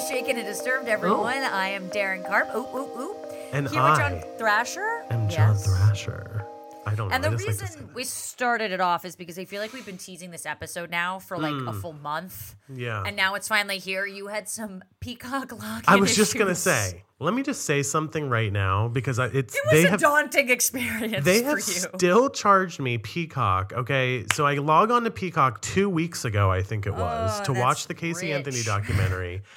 To Shaken and Disturbed, everyone. I am Daryn Carp. Ooh, ooh, ooh. And Here with John I Thrasher. am John Yes. Thrasher. I don't know. And I the just like to reason we started it off is because I feel like we've been teasing this episode now for like a hmm. full month. Yeah. And now it's finally here. You had some peacock login I was just gonna say. Let me just say something right now because I, it's It was they a have daunting experience they for have you. still charged me Peacock. Okay, so I log on to Peacock two weeks ago, I think it was, Oh, to watch the Casey Anthony rich. documentary.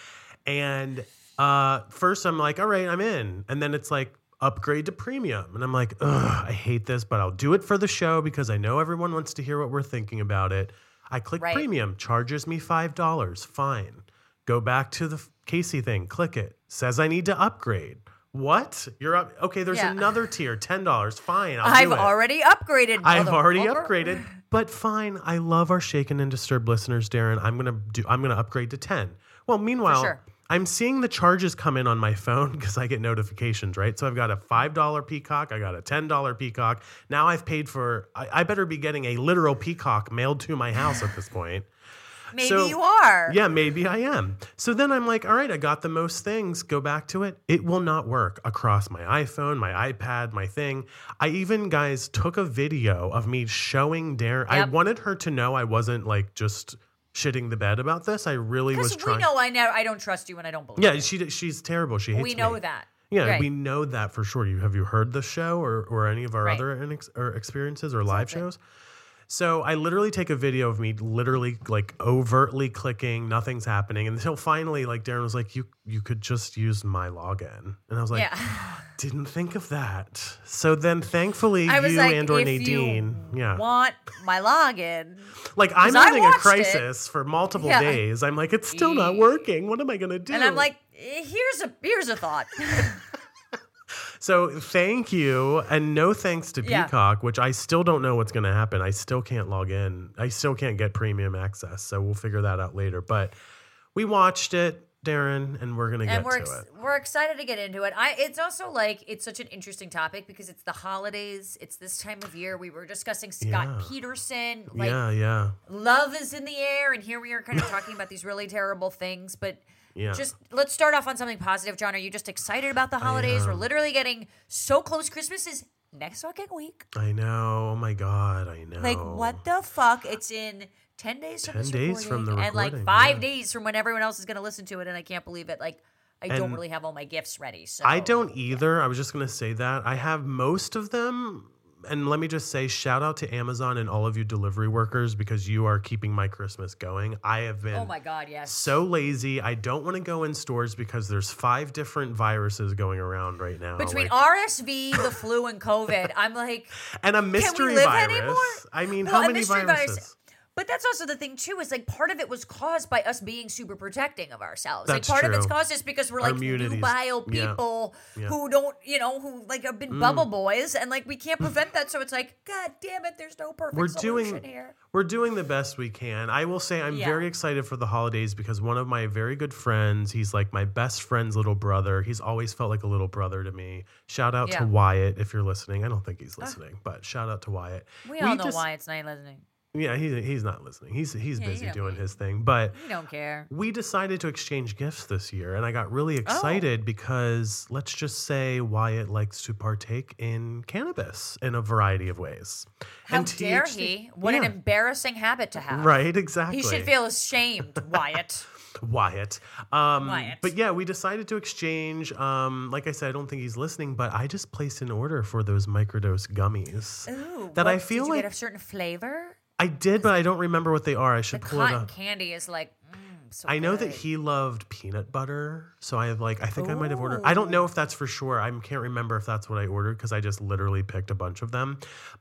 and uh, first, I'm like, all right, I'm in, and then it's like upgrade to premium, and I'm like, ugh, I hate this, but I'll do it for the show because I know everyone wants to hear what we're thinking about it. I click Right. premium, charges me five dollars. Fine. Go back to the Casey thing, click it. Says I need to upgrade. What? You're up? Okay, there's Yeah. another tier, ten dollars. Fine, I'll I've do it. already upgraded. I've already motherfucker. upgraded, but fine. I love our shaken and disturbed listeners, Daryn. I'm gonna do. I'm gonna upgrade to ten. Well, meanwhile, sure. I'm seeing the charges come in on my phone because I get notifications, right? So I've got a five dollar peacock. I got a ten dollar peacock. Now I've paid for. I, I better be getting a literal peacock mailed to my house at this point. Maybe So- you are. Yeah, maybe I am. So then I'm like, all right, I got the most things. Go back to it. It will not work across my iPhone, my iPad, my thing. I even, guys, took a video of me showing Daryn. I wanted her to know I wasn't like just shitting the bed about this. I really was Because we know I know I don't trust you and I don't believe. yeah, she she's terrible. She hates we know me. that. Yeah, Right. we know that for sure. You have you heard the show or or any of our Right. other inex- or experiences or live shows? So I literally take a video of me literally like overtly clicking, nothing's happening, until finally like Daryn was like, "You you could just use my login," and I was like, yeah. "Didn't think of that." So then, thankfully, I you like, and or Nadine, yeah, want my login, like I'm having a watched it. crisis for multiple Yeah. days. I'm like, it's still not working. What am I gonna do? and I'm like, eh, here's a here's a thought. So thank you, and no thanks to Yeah. Peacock, which I still don't know what's going to happen. I still can't log in. I still can't get premium access, so we'll figure that out later. But we watched it, Daryn, and we're going to and get we're to ex- it. we're excited to get into it. I it's also like it's such an interesting topic because it's the holidays. It's this time of year. We were discussing Scott Yeah. Peterson. Like yeah, yeah, love is in the air, and here we are kind of talking about these really terrible things. But yeah. just let's start off on something positive. John, are you just excited about the holidays? We're literally getting so close. Christmas is next fucking week. I know. Oh my god, I know. Like what the fuck? It's in ten days from 10 this days from the recording, and like recording, five yeah. days from when everyone else is going to listen to it, and I can't believe it. Like I don't really have all my gifts ready. So I don't either. I was just going to say that. I have most of them. And let me just say, shout out to Amazon and all of you delivery workers because you are keeping my Christmas going. I have been Oh my god, yes. so lazy. I don't want to go in stores because there's five different viruses going around right now. Between like- RSV, the flu, and COVID, I'm like, and a mystery virus. I mean, Well, how many mystery virus- viruses? But that's also the thing too. Is like part of it was caused by us being super protecting of ourselves. That's like part of it's true. caused just because we're Our like nubile people Yeah. Mm. who don't, you know, who like have been bubble boys, and like we can't prevent that. So it's like, god damn it, there's no perfect We're solution doing here. we're doing the best we can. I will say I'm Yeah. very excited for the holidays because one of my very good friends, he's like my best friend's little brother. He's always felt like a little brother to me. Shout out Yeah. to Wyatt if you're listening. I don't think he's listening, but shout out to Wyatt. We all know just- why it's not listening. Yeah, he's he's not listening. He's he's Yeah, busy doing his thing, but We don't care. we decided to exchange gifts this year and i got really Oh. excited because let's just say wyatt likes to partake in cannabis in a variety of ways How And dare THC he? What an embarrassing habit to have. right exactly He should feel ashamed, Wyatt. wyatt um Wyatt. but yeah we decided to exchange um like i said i don't think he's listening but i just placed an order for those microdose gummies Ooh, That what- I feel like- get a certain flavor. I did but i don't remember what they are i The should pull it cotton up candy is like, mm, so I know that good. he loved peanut butter, so I have like I think I might have ordered. I don't know if that's for sure. I can't remember if that's what I ordered because I just literally picked a bunch of them.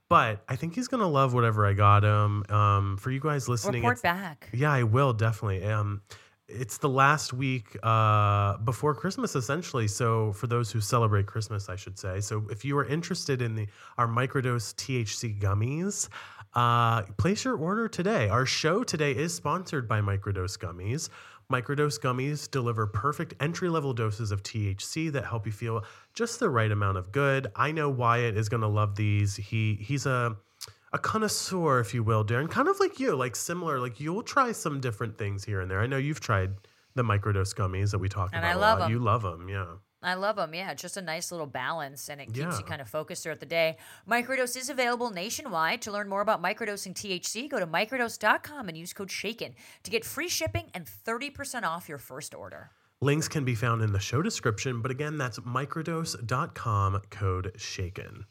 But I think he's gonna love whatever I got him. Um, for you guys listening, report it's- back. yeah, I will definitely. Um, it's the last week uh, before Christmas, essentially. So for those who celebrate Christmas, I should say. So if you are interested in the our microdose THC gummies, uh, place your order today. Our show today is sponsored by Microdose Gummies. Microdose gummies deliver perfect entry level doses of THC that help you feel just the right amount of good. I know Wyatt is going to love these. He he's a a connoisseur, if you will, Daryn, kind of like you, like similar. Like you'll try some different things here and there. I know you've tried the microdose gummies that we talk And about. I love lot. 'em. You love them, yeah. I love them. Yeah, it's just a nice little balance and it keeps Yeah. you kind of focused throughout the day. Microdose is available nationwide. To learn more about microdosing THC, go to microdose.com and use code SHAKEN to get free shipping and 30% off your first order. Links can be found in the show description, but again, that's microdose.com code shaken.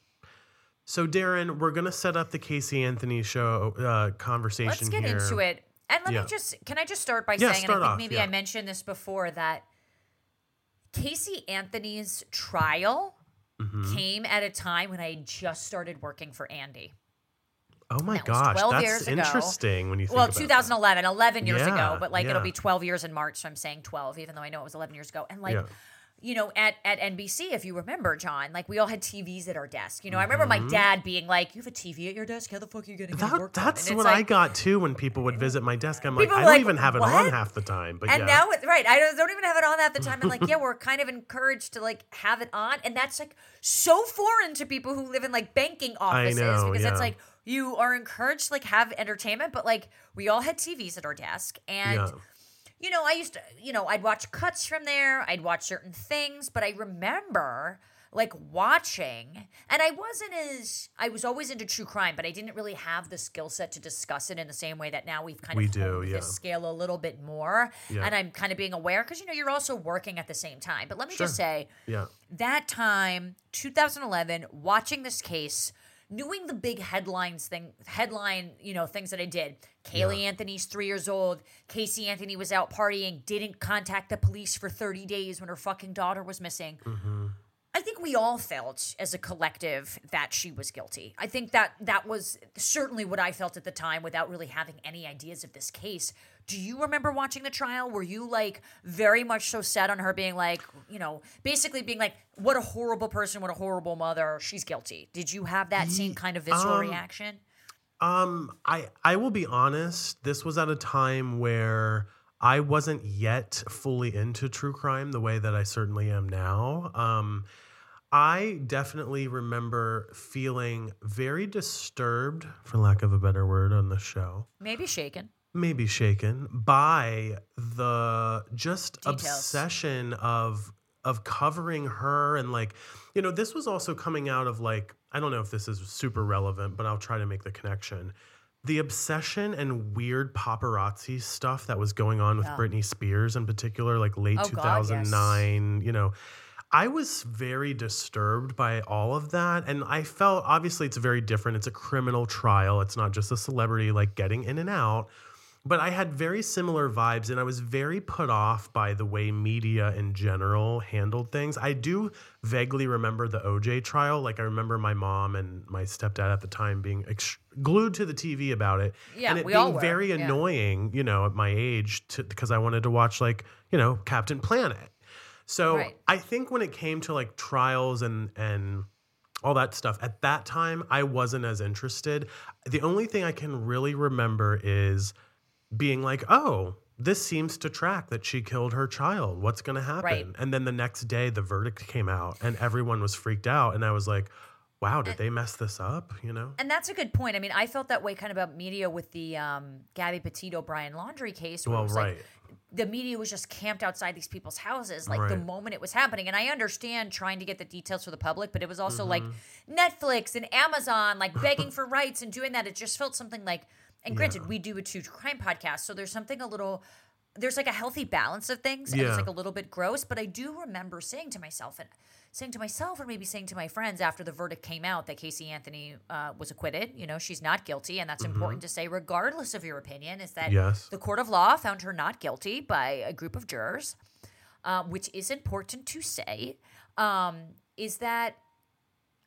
So, Daryn, we're going to set up the Casey Anthony show uh, conversation Let's get here. into it. And let Yeah. me just, can I just start by Yeah, saying, start and I think off, maybe. I mentioned this before, that Casey Anthony's trial Mhm. came at a time when I had just started working for Andy. Oh my that gosh, 12 that's years ago. interesting when you think Well, about that. 2011, 11 years ago, but like it'll be 12 years in March, so I'm saying 12, even though I know it was 11 years ago. And like, Yeah. You know, at, at NBC, if you remember, John, like we all had TVs at our desk. You know, I remember my dad being like, "You have a TV at your desk? How the fuck are you getting Mm-hmm. That, work done?" that's what it's I got too when people would visit my desk. I'm like, I don't like, even have it on half the time. But And yeah. now, it, right, I don't even have it on at the time. And like, yeah, we're kind of encouraged to like have it on, and that's like so foreign to people who live in like banking offices know, because yeah. it's like you are encouraged to like have entertainment, but like we all had TVs at our desk, and Yeah. You know, I used to, you know, I'd watch cuts from there, I'd watch certain things, but I remember like watching, and I wasn't as, I was always into true crime, but I didn't really have the skill set to discuss it in the same way that now we've kind We of do, yeah. this scale a little bit more. Yeah. And I'm kind of being aware because, you know, you're also working at the same time. But let me Sure. just say, yeah. that time 2011 watching this case knowing the big headlines thing headline you know things that i did. Caylee anthony's three years old. Casey anthony was out partying didn't contact the police for 30 days when her fucking daughter was missing. Mm-hmm. I think we all felt as a collective that she was guilty. I think that that was certainly what I felt at the time without really having any ideas of this case. Do you remember watching the trial? Were you like very much so set on her being like, you know, basically being like, what a horrible person, what a horrible mother, she's guilty? Did you have that same kind of visceral um, reaction? Um, I I will be honest. This was at a time where I wasn't yet fully into true crime the way that I certainly am now. Um, I definitely remember feeling very disturbed, for lack of a better word, on the show. Maybe shaken. maybe shaken by the just Details. obsession of of covering her and like you know this was also coming out of like i don't know if this is super relevant but i'll try to make the connection the obsession and weird paparazzi stuff that was going on with Yeah. Britney Spears in particular like late Oh, God, yes. 2009 you know I was very disturbed by all of that. And I felt obviously it's very different. It's a criminal trial, it's not just a celebrity like getting in and out. But I had very similar vibes, and I was very put off by the way media in general handled things. I do vaguely remember the OJ trial. Like, I remember my mom and my stepdad at the time being ex- glued to the TV about it. Yeah, and it we all being were, very yeah. annoying, you know, at my age because I wanted to watch, like, you know, Captain Planet. So Right. I think when it came to like trials and and all that stuff at that time, I wasn't as interested. The only thing I can really remember is being like, "Oh, this seems to track that she killed her child. What's going to happen?" Right. And then the next day, the verdict came out, and everyone was freaked out, and I was like, "Wow, did they mess this up?" You know? And that's a good point. I mean, I felt that way kind of about media with the um, Gabby Petito Brian Laundrie case. Where it Well, was right. like the media was just camped outside these people's houses like the moment it was happening. And I understand trying to get the details for the public, but it was also like Mm-hmm. Netflix and Amazon like begging for rights and doing that. It just felt something like. And granted, we do a true crime podcast, so there's something a little. There's like a healthy balance of things, and Yeah. it's like a little bit gross. But I do remember saying to myself and saying to myself, or maybe saying to my friends after the verdict came out that Casey Anthony uh, was acquitted. You know, she's not guilty, and that's important to say, regardless of your opinion. Is that Mm-hmm. Yes. the court of law found her not guilty by a group of jurors, um, which is important to say. Um, is that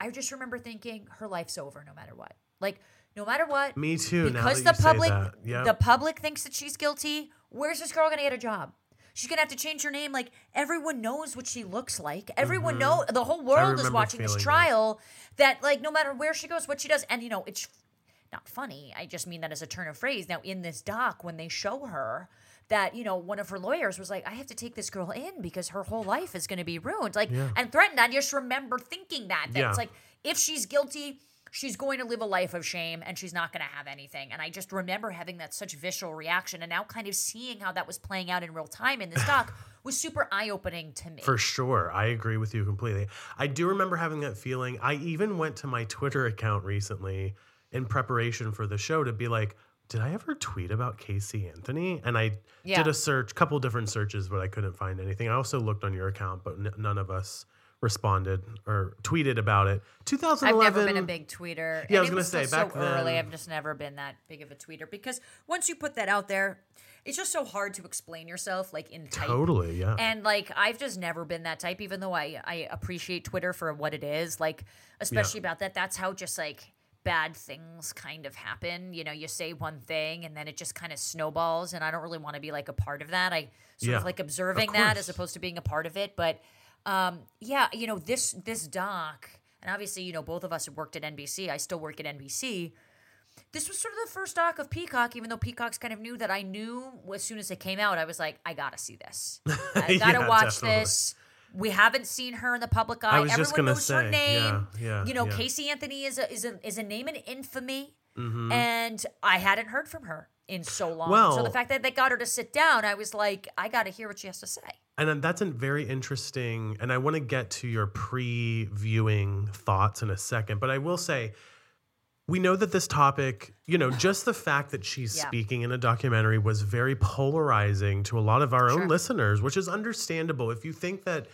I just remember thinking her life's over no matter what. Like no matter what, Me too. now because the public that. Yep. the public thinks that she's guilty. Where's this girl gonna get a job? She's gonna have to change her name. Like everyone knows what she looks like. Everyone mm-hmm. know the whole world is watching this feeling that. trial. That. like no matter where she goes, what she does, and you know it's not funny. I just mean that as a turn of phrase. Now in this doc, when they show her that you know one of her lawyers was like, I have to take this girl in because her whole life is going to be ruined. Like Yeah. and threatened. I just remember thinking that that Yeah. it's like if she's guilty. She's going to live a life of shame and she's not going to have anything. And I just remember having that such visceral reaction and now kind of seeing how that was playing out in real time in this doc was super eye opening to me. For sure. I agree with you completely. I do remember having that feeling. I even went to my Twitter account recently in preparation for the show to be like, did I ever tweet about Casey Anthony? And I Yeah. did a search, couple different searches, but I couldn't find anything. I also looked on your account, but n- none of us responded or tweeted about it. 2011. I've never been a big tweeter. Yeah, I was gonna say, back so early. then- I've just never been that big of a tweeter because once you put that out there, it's just so hard to explain yourself like in type. Totally, yeah. And like I've just never been that type, even though I I appreciate Twitter for what it is. Like especially about that. That's how just like bad things kind of happen. You know, you say one thing and then it just kind of snowballs. And I don't really want to be like a part of that. I sort Yeah, of like observing of that as opposed to being a part of it. But um, yeah, you know this this doc, and obviously you know both of us have worked at NBC. I still work at NBC this was sort of the first doc of Peacock, even though Peacock's kind of new that I knew as soon as it came out, I was like, I gotta see this. I gotta Yeah, watch definitely. this. We haven't seen her in the public eye. Everyone knows her name. yeah, yeah, you know. Casey Anthony is a is a is a name in infamy, Mm-hmm. and I hadn't heard from her in so long. so the fact that they got her to sit down, I was like, I gotta hear what she has to say. And then that's a very interesting, and I want to get to your pre-viewing thoughts in a second, but I will say, we know that this topic, you know, just the fact that she's Yeah. speaking in a documentary was very polarizing to a lot of our Sure. own listeners, which is understandable. If you think that,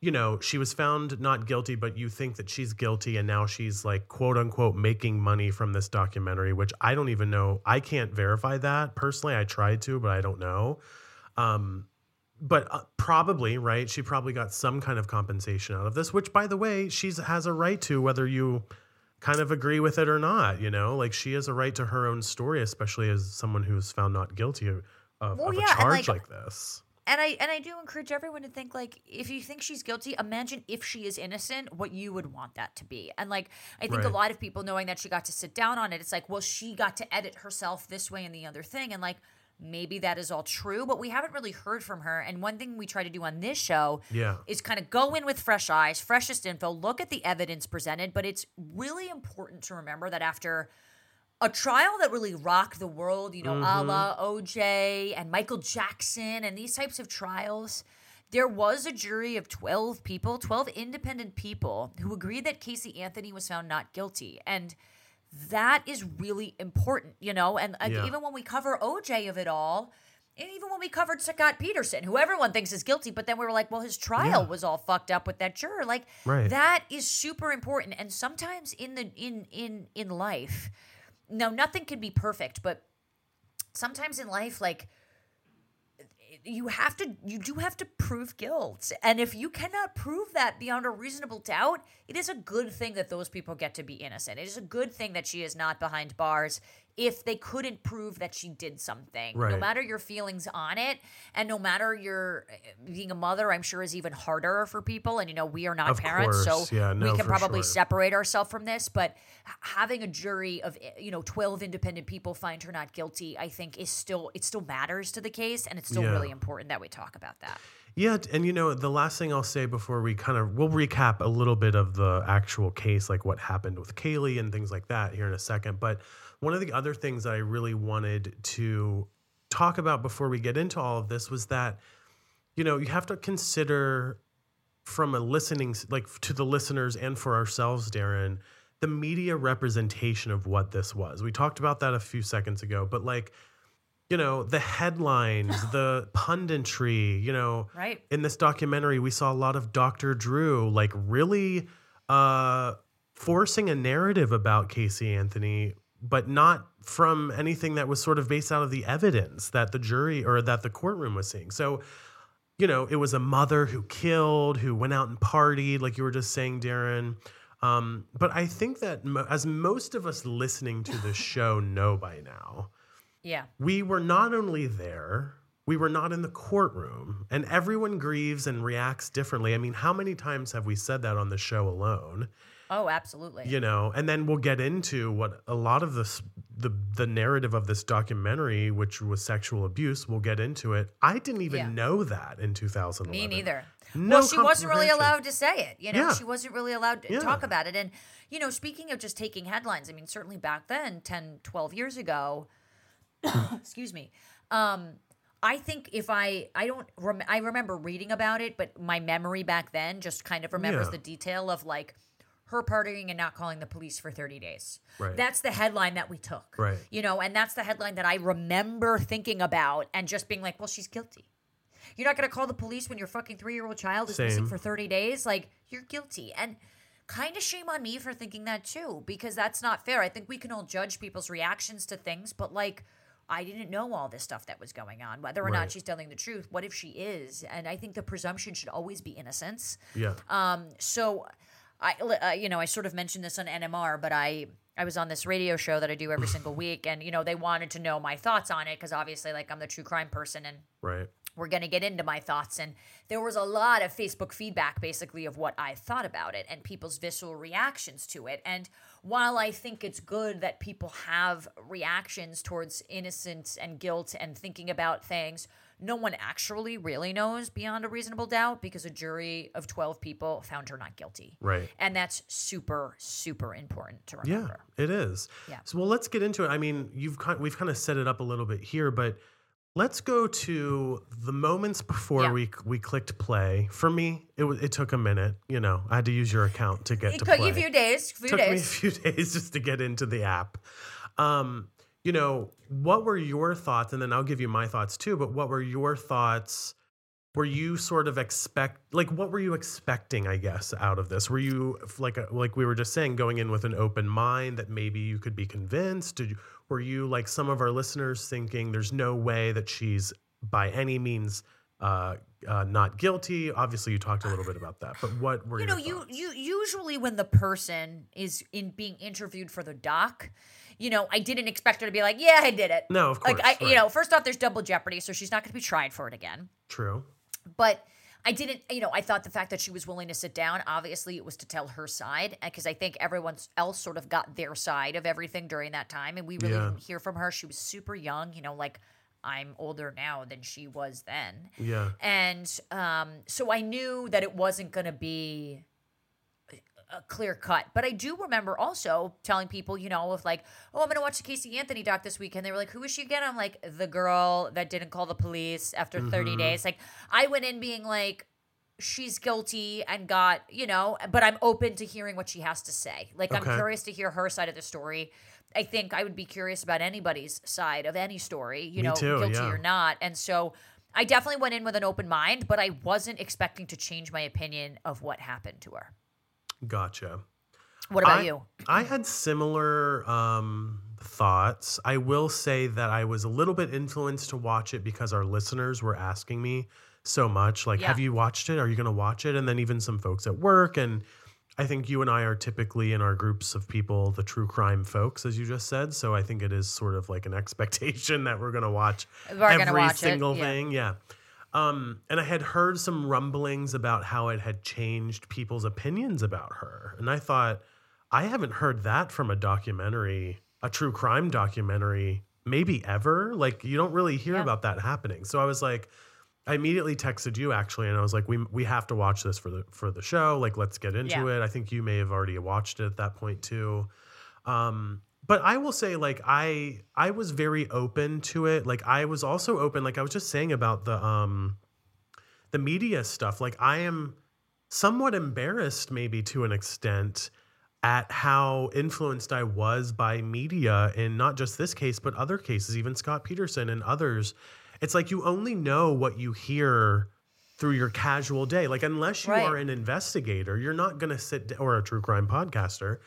you know, she was found not guilty, but you think that she's guilty and now she's like quote unquote making money from this documentary, which I don't even know. I can't verify that personally. I tried to, but I don't know. Um, but uh, probably right she probably got some kind of compensation out of this which by the way she has a right to whether you kind of agree with it or not you know? Like she has a right to her own story especially as someone who's found not guilty of, Well, of yeah, a charge like, like, this. And I and I do encourage everyone to think like if you think she's guilty, imagine if she is innocent, what you would want that to be. And like I think a lot of people knowing that she got to sit down on it, it's like, well, she got to edit herself this way and the other thing, and like maybe that is all true, but we haven't really heard from her. And one thing we try to do on this show Yeah. is kind of go in with fresh eyes, freshest info, look at the evidence presented, but it's really important to remember that after a trial that really rocked the world, you know, a la mm-hmm. OJ and Michael Jackson and these types of trials, there was a jury of 12 people, 12 independent people who agreed that Casey Anthony was found not guilty. And that is really important, you know? And Yeah. even when we cover OJ of it all, and even when we covered Scott Peterson, who everyone thinks is guilty, but then we were like, well, his trial Yeah. was all fucked up with that juror. Like Right. that is super important. And sometimes in the in in in life, no, nothing can be perfect, but sometimes in life, like you have to you do have to prove guilt. And if you cannot prove that beyond a reasonable doubt it is a good thing that those people get to be innocent. It is a good thing that she is not behind bars if they couldn't prove that she did something no matter your feelings on it and no matter your being a mother i'm sure is even harder for people and you know we are not Of parents course. so Yeah, we can probably sure. separate ourselves from this but having a jury of eh, you know 12 independent people find her not guilty i think is still it still matters to the case and it's still Yeah. really important that we talk about that Yeah, and you know, the last thing I'll say before we kind of we'll recap a little bit of the actual case, like what happened with Caylee and things like that here in a second. But one of the other things I really wanted to talk about before we get into all of this was that, you know, you have to consider from a listening like to the listeners and for ourselves, Daryn, the media representation of what this was. We talked about that a few seconds ago, but like, you know, the headlines, the punditry, you know, right in this documentary, we saw a lot of Dr. Drew like really uh, forcing a narrative about Casey Anthony, but not from anything that was sort of based out of the evidence that the jury or that the courtroom was seeing. So, you know, it was a mother who killed, who went out and partied, like you were just saying, Daryn. Um, but I think that mo- as most of us listening to the show know by now, yeah we were not only there, we were not in the courtroom, and everyone grieves and reacts differently. I mean, how many times have we said that on the show alone? Oh, absolutely. you know and then we'll get into what a lot of this the the narrative of this documentary which was sexual abuse we'll get into it i didn't even Yeah. know that in 2011 Me neither. No well, she wasn't really allowed to say it. You know, Yeah. she wasn't really allowed to Yeah. talk about it. And, you know, speaking of just taking headlines, I mean, certainly back then, 10, 12 years ago, excuse me, um, I think if I, I don't, rem- I remember reading about it, but my memory back then just kind of remembers the detail of like, her partying and not calling the police for 30 days. Right. That's the headline that we took. Right. You know, and that's the headline that I remember thinking about and just being like, well, she's guilty. You're not going to call the police when your fucking three year old child is missing for 30 days? Like, you're guilty. And kind of shame on me for thinking that too, because that's not fair. I think we can all judge people's reactions to things, but like, I didn't know all this stuff that was going on, whether or Right. not she's telling the truth. What if she is? And I think the presumption should always be innocence. yeah Um, so, I, uh, you know, I sort of mentioned this on NMR, but I, I was on this radio show that I do every single week, and you know, they wanted to know my thoughts on it because obviously, like, I'm the true crime person, and right we're going to get into my thoughts. And there was a lot of Facebook feedback, basically, of what I thought about it and people's visceral reactions to it. And while I think it's good that people have reactions towards innocence and guilt and thinking about things, no one actually really knows beyond a reasonable doubt because a jury of 12 people found her not guilty. right And that's super, super important to remember. Yeah, it is. Yeah. So well, let's get into it. I mean, you've kind, we've kind of set it up a little bit here, but let's go to the moments before Yeah. we we clicked play. For me, it was it took a minute. You know, I had to use your account to get It to took play. a few days, few took me a few days just to get into the app. Um, you know, what were your thoughts? And then I'll give you my thoughts too. But what were your thoughts? Were you sort of expect like what were you expecting? I guess out of this, were you like a, like we were just saying, going in with an open mind that maybe you could be convinced? Did you, were you like some of our listeners thinking there's no way that she's by any means uh, uh, not guilty? Obviously, you talked a little bit about that, but what were you your know you you usually when the person is in being interviewed for the doc you know i didn't expect her to be like yeah i did it No, of course, like i you know first off there's double jeopardy so she's not going to be tried for it again True. but I didn't, you know, I thought the fact that she was willing to sit down, obviously it was to tell her side because I think everyone else sort of got their side of everything during that time. And we really Yeah. didn't hear from her. She was super young, you know, like I'm older now than she was then. Yeah. And um, so I knew that it wasn't going to be a clear cut. But I do remember also telling people, you know, of like, oh, I'm going to watch the Casey Anthony doc this weekend. They were like, who is she again? I'm like, the girl that didn't call the police after 30 mm-hmm. days. Like, I went in being like, she's guilty and got, you know, but I'm open to hearing what she has to say. Like, I'm curious to hear her side of the story. I think I would be curious about anybody's side of any story, you Me know, too, guilty yeah. or not. And so I definitely went in with an open mind, but I wasn't expecting to change my opinion of what happened to her. Gotcha. What about I, you? I had similar um, thoughts. I will say that I was a little bit influenced to watch it because our listeners were asking me so much. Like, have you watched it? Are you going to watch it? And then even some folks at work. And I think you and I are typically in our groups of people, the true crime folks, as you just said. So I think it is sort of like an expectation that we're going to watch We're every watch it, single yeah. thing. Yeah. Um, and I had heard some rumblings about how it had changed people's opinions about her. And I thought, I haven't heard that from a documentary, a true crime documentary, maybe ever. Like you don't really hear Yeah. about that happening. So I was like, I immediately texted you actually, and I was like, we we have to watch this for the for the show. Like, let's get into Yeah. it. I think you may have already watched it at that point too. Um, but I will say, like, I I was very open to it. Like, I was also open, like I was just saying about the um the media stuff. Like, I am somewhat embarrassed, maybe to an extent, at how influenced I was by media in not just this case, but other cases, even Scott Peterson and others. It's like you only know what you hear through your casual day. Like, unless you Right. are an investigator, you're not going to sit, or a true crime podcaster,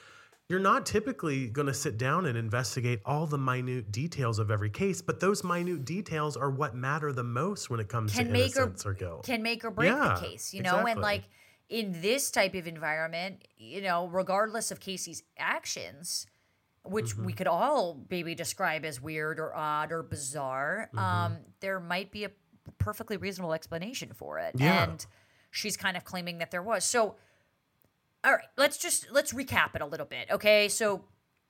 you're not typically going to sit down and investigate all the minute details of every case. But those minute details are what matter the most when it comes Can to make or- innocence or, guilt. Can make or break Yeah, the case, you know? And like in this type of environment, you know, regardless of Casey's actions, which Mm-hmm. we could all maybe describe as weird or odd or bizarre, Mm-hmm. um, there might be a perfectly reasonable explanation for it. Yeah. And she's kind of claiming that there was. So All right, let's just let's recap it a little bit. Okay, so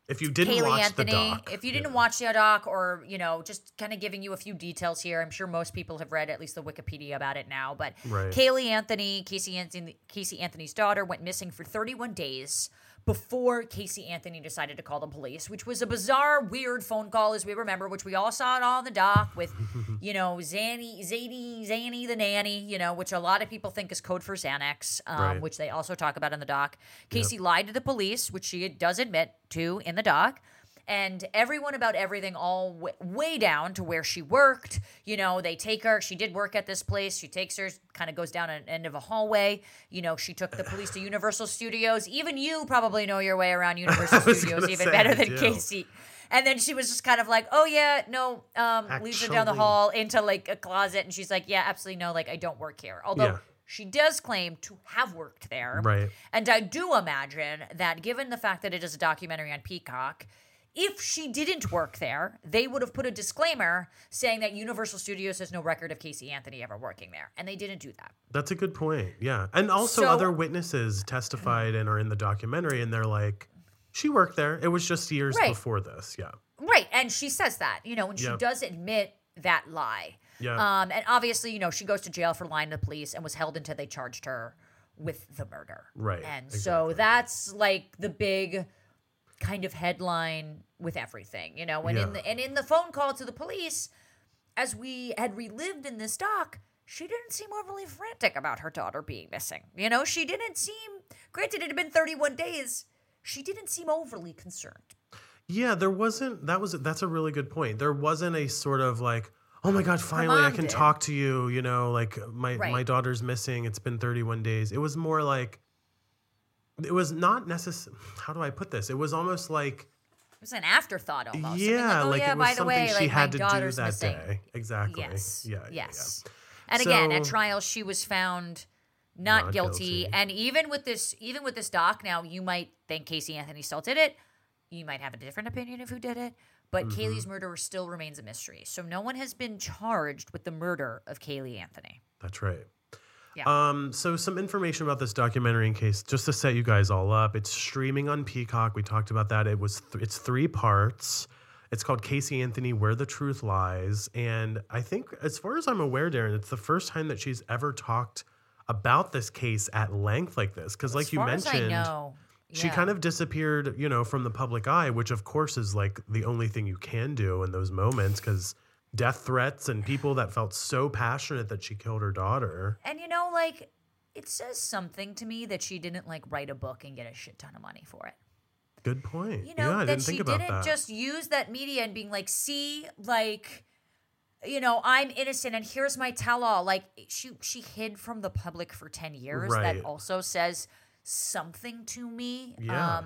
If you didn't Caylee watch Anthony, the doc, if you didn't yeah. watch the doc or, you know, just kind of giving you a few details here, I'm sure most people have read at least the Wikipedia about it now, but Right. Caylee Anthony, Casey Anthony, Casey Anthony's daughter went missing for 31 days before Casey Anthony decided to call the police, which was a bizarre, weird phone call, as we remember, which we all saw it all in the doc with, you know, Zanny, Zadie, Zanny the nanny, you know, which a lot of people think is code for Xanax, um, Right. which they also talk about in the doc. Casey lied to the police, which she does admit to in the doc. And everyone about everything, all w- way down to where she worked. You know, they take her. She did work at this place. She takes her, kind of goes down an end of a hallway. You know, she took the police to Universal Studios. Even you probably know your way around Universal Studios even say, better than. Casey. And then she was just kind of like, "Oh yeah, no," um, leads her down the hall into like a closet, and she's like, "Yeah, absolutely no, like I don't work here." Although Yeah. she does claim to have worked there, Right. and I do imagine that given the fact that it is a documentary on Peacock, if she didn't work there, they would have put a disclaimer saying that Universal Studios has no record of Casey Anthony ever working there. And they didn't do that. That's a good point. Yeah. And also So- other witnesses testified and are in the documentary and they're like, she worked there. It was just years Right. before this. Yeah. Right. And she says that, you know, and she does admit that lie. Yeah. Um, and obviously, you know, she goes to jail for lying to the police and was held until they charged her with the murder. Right, And so that's like the big kind of headline with everything, you know. And in the and in the phone call to the police, as we had relived in this doc, she didn't seem overly frantic about her daughter being missing. You know, she didn't seem granted it had been 31 days. She didn't seem overly concerned. Yeah, there wasn't that was that's a really good point. There wasn't a sort of like, oh my god, finally I can did. talk to you, you know, like my my daughter's missing. It's been 31 days. It was more like it was not necessary. How do I put this? It was almost like It was an afterthought almost. Yeah, oh, like yeah, it was by the something way, she like had to do that missing. day. Exactly. Yes. Yeah. yeah, yeah. yes. And again, at trial, she was found not, Not guilty. guilty. And even with this, even with this doc, now you might think Casey Anthony still did it. You might have a different opinion of who did it. But Mm-hmm. Caylee's murderer still remains a mystery. So no one has been charged with the murder of Caylee Anthony. That's right. Yeah. Um, so some information about this documentary in case just to set you guys all up. It's streaming on Peacock. We talked about that. It was th- it's three parts. It's called Casey Anthony Where the Truth Lies. And I think as far as I'm aware, Daryn, it's the first time that she's ever talked about this case at length like this. Because like you mentioned, as I know, she yeah. kind of disappeared, you know, from the public eye, which of course is like the only thing you can do in those moments because death threats and people that felt so passionate that she killed her daughter. And you know, like it says something to me that she didn't like write a book and get a shit ton of money for it. Good point. You know, yeah, that she didn't that. just use that media and being like, see, like, you know, I'm innocent and here's my tell all. Like she she hid from the public for 10 years. Right. That also says something to me. Yeah. Um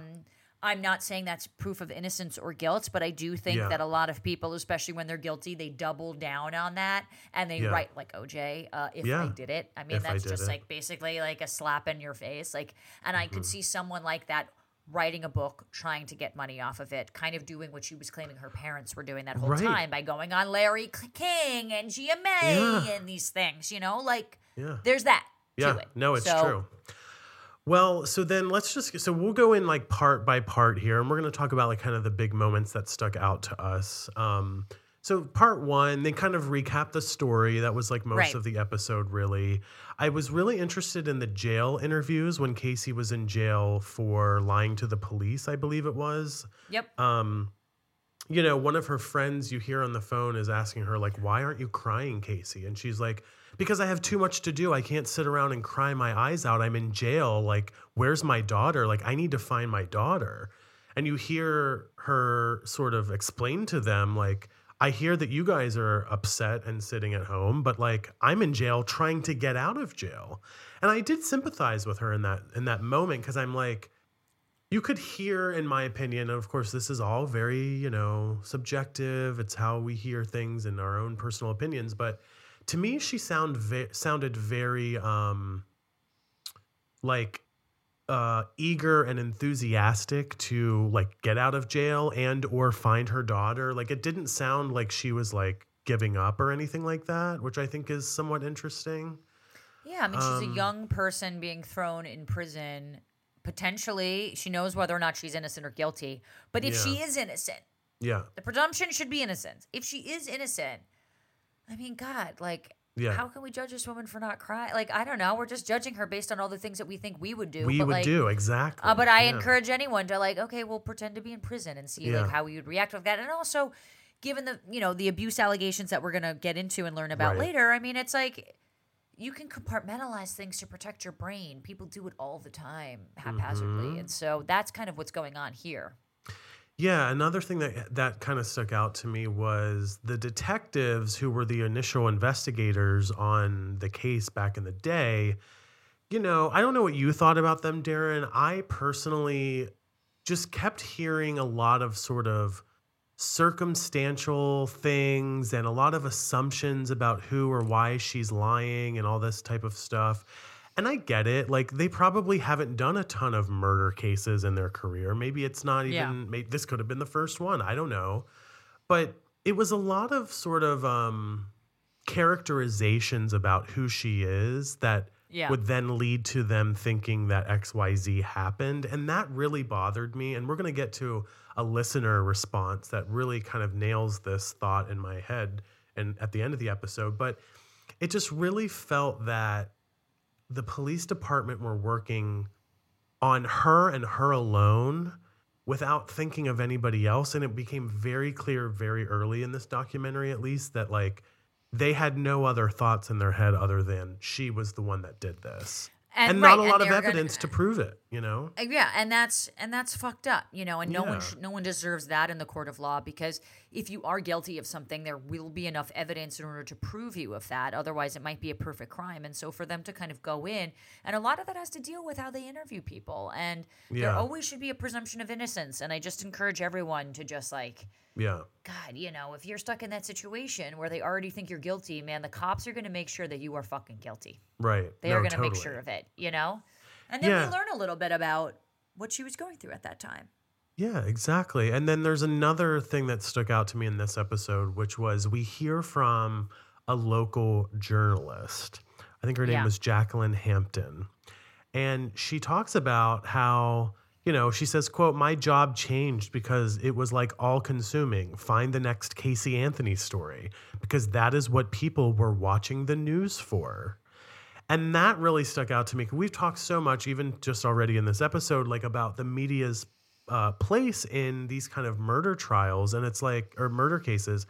I'm not saying that's proof of innocence or guilt, but I do think Yeah. that a lot of people, especially when they're guilty, they double down on that and they Yeah. write like OJ, uh, if I did it. I mean, If that's just it. like basically like a slap in your face. Like, and I Mm-hmm. could see someone like that writing a book, trying to get money off of it, kind of doing what she was claiming her parents were doing that whole Right. time by going on Larry King and GMA Yeah. and these things. You know, like yeah. there's that Yeah. to it. No, it's So, true. Well, so then let's just so we'll go in like part by part here, and we're going to talk about like kind of the big moments that stuck out to us. Um, so part one, they kind of recap the story. That was like most Right. of the episode, really. I was really interested in the jail interviews when Casey was in jail for lying to the police. I believe it was. Yep. Um, you know, one of her friends you hear on the phone is asking her, like, why aren't you crying, Casey? And she's like, because I have too much to do. I can't sit around and cry my eyes out. I'm in jail. Like, where's my daughter? Like, I need to find my daughter. And you hear her sort of explain to them, like, I hear that you guys are upset and sitting at home, but like I'm in jail trying to get out of jail. And I did sympathize with her in that in that moment because I'm like, you could hear in my opinion and of course this is all very you know subjective it's how we hear things and our own personal opinions but to me she sound ve- sounded very um like uh eager and enthusiastic to like get out of jail and or find her daughter like it didn't sound like she was like giving up or anything like that which i think is somewhat interesting Yeah, I mean, she's Um, a young person being thrown in prison potentially she knows whether or not she's innocent or guilty. But if she is innocent, Yeah. the presumption should be innocence. If she is innocent, I mean, God, like, Yeah. how can we judge this woman for not crying? Like, I don't know. We're just judging her based on all the things that we think we would do. we would like, do exactly. Uh, but I Yeah. encourage anyone to like, okay, we'll pretend to be in prison and see Yeah. like how we would react with that. And also, given the you know the abuse allegations that we're gonna get into and learn about Right. later, I mean, it's like you can compartmentalize things to protect your brain. People do it all the time haphazardly, Mm-hmm. and so that's kind of what's going on here. Yeah, another thing that that kind of stuck out to me was the detectives who were the initial investigators on the case back in the day. You know, I don't know what you thought about them, Daryn. I personally just kept hearing a lot of sort of circumstantial things and a lot of assumptions about who or why she's lying and all this type of stuff. And I get it. Like they probably haven't done a ton of murder cases in their career. Maybe it's not even Yeah. maybe this could have been the first one. I don't know. But it was a lot of sort of um characterizations about who she is that Yeah. would then lead to them thinking that XYZ happened. And that really bothered me. And we're going to get to a listener response that really kind of nails this thought in my head and at the end of the episode. But it just really felt that the police department were working on her and her alone without thinking of anybody else. And it became very clear very early in this documentary, at least, that like they had no other thoughts in their head other than she was the one that did this. And, And- not a lot of they're gonna- evidence to prove it, you know? Uh, Yeah, and that's and that's fucked up, you know. And no one sh- no one deserves that in the court of law because if you are guilty of something, there will be enough evidence in order to prove you of that. Otherwise, it might be a perfect crime. And so, for them to kind of go in, and a lot of that has to deal with how they interview people, and there always should be a presumption of innocence. And I just encourage everyone to just like. Yeah. God, you know, if you're stuck in that situation where they already think you're guilty, man, the cops are going to make sure that you are fucking guilty. Right. They No, are going to make sure of it, you know? And then Yeah. we learn a little bit about what she was going through at that time. Yeah, exactly. And then there's another thing that stuck out to me in this episode, which was we hear from a local journalist. I think her name Yeah. was Jacqueline Hampton. And she talks about how, you know, she says, quote, my job changed because it was like all consuming. Find the next Casey Anthony story because that is what people were watching the news for. And that really stuck out to me. We've talked so much, even just already in this episode, like about the media's uh, place in these kind of murder trials, and it's like or murder cases.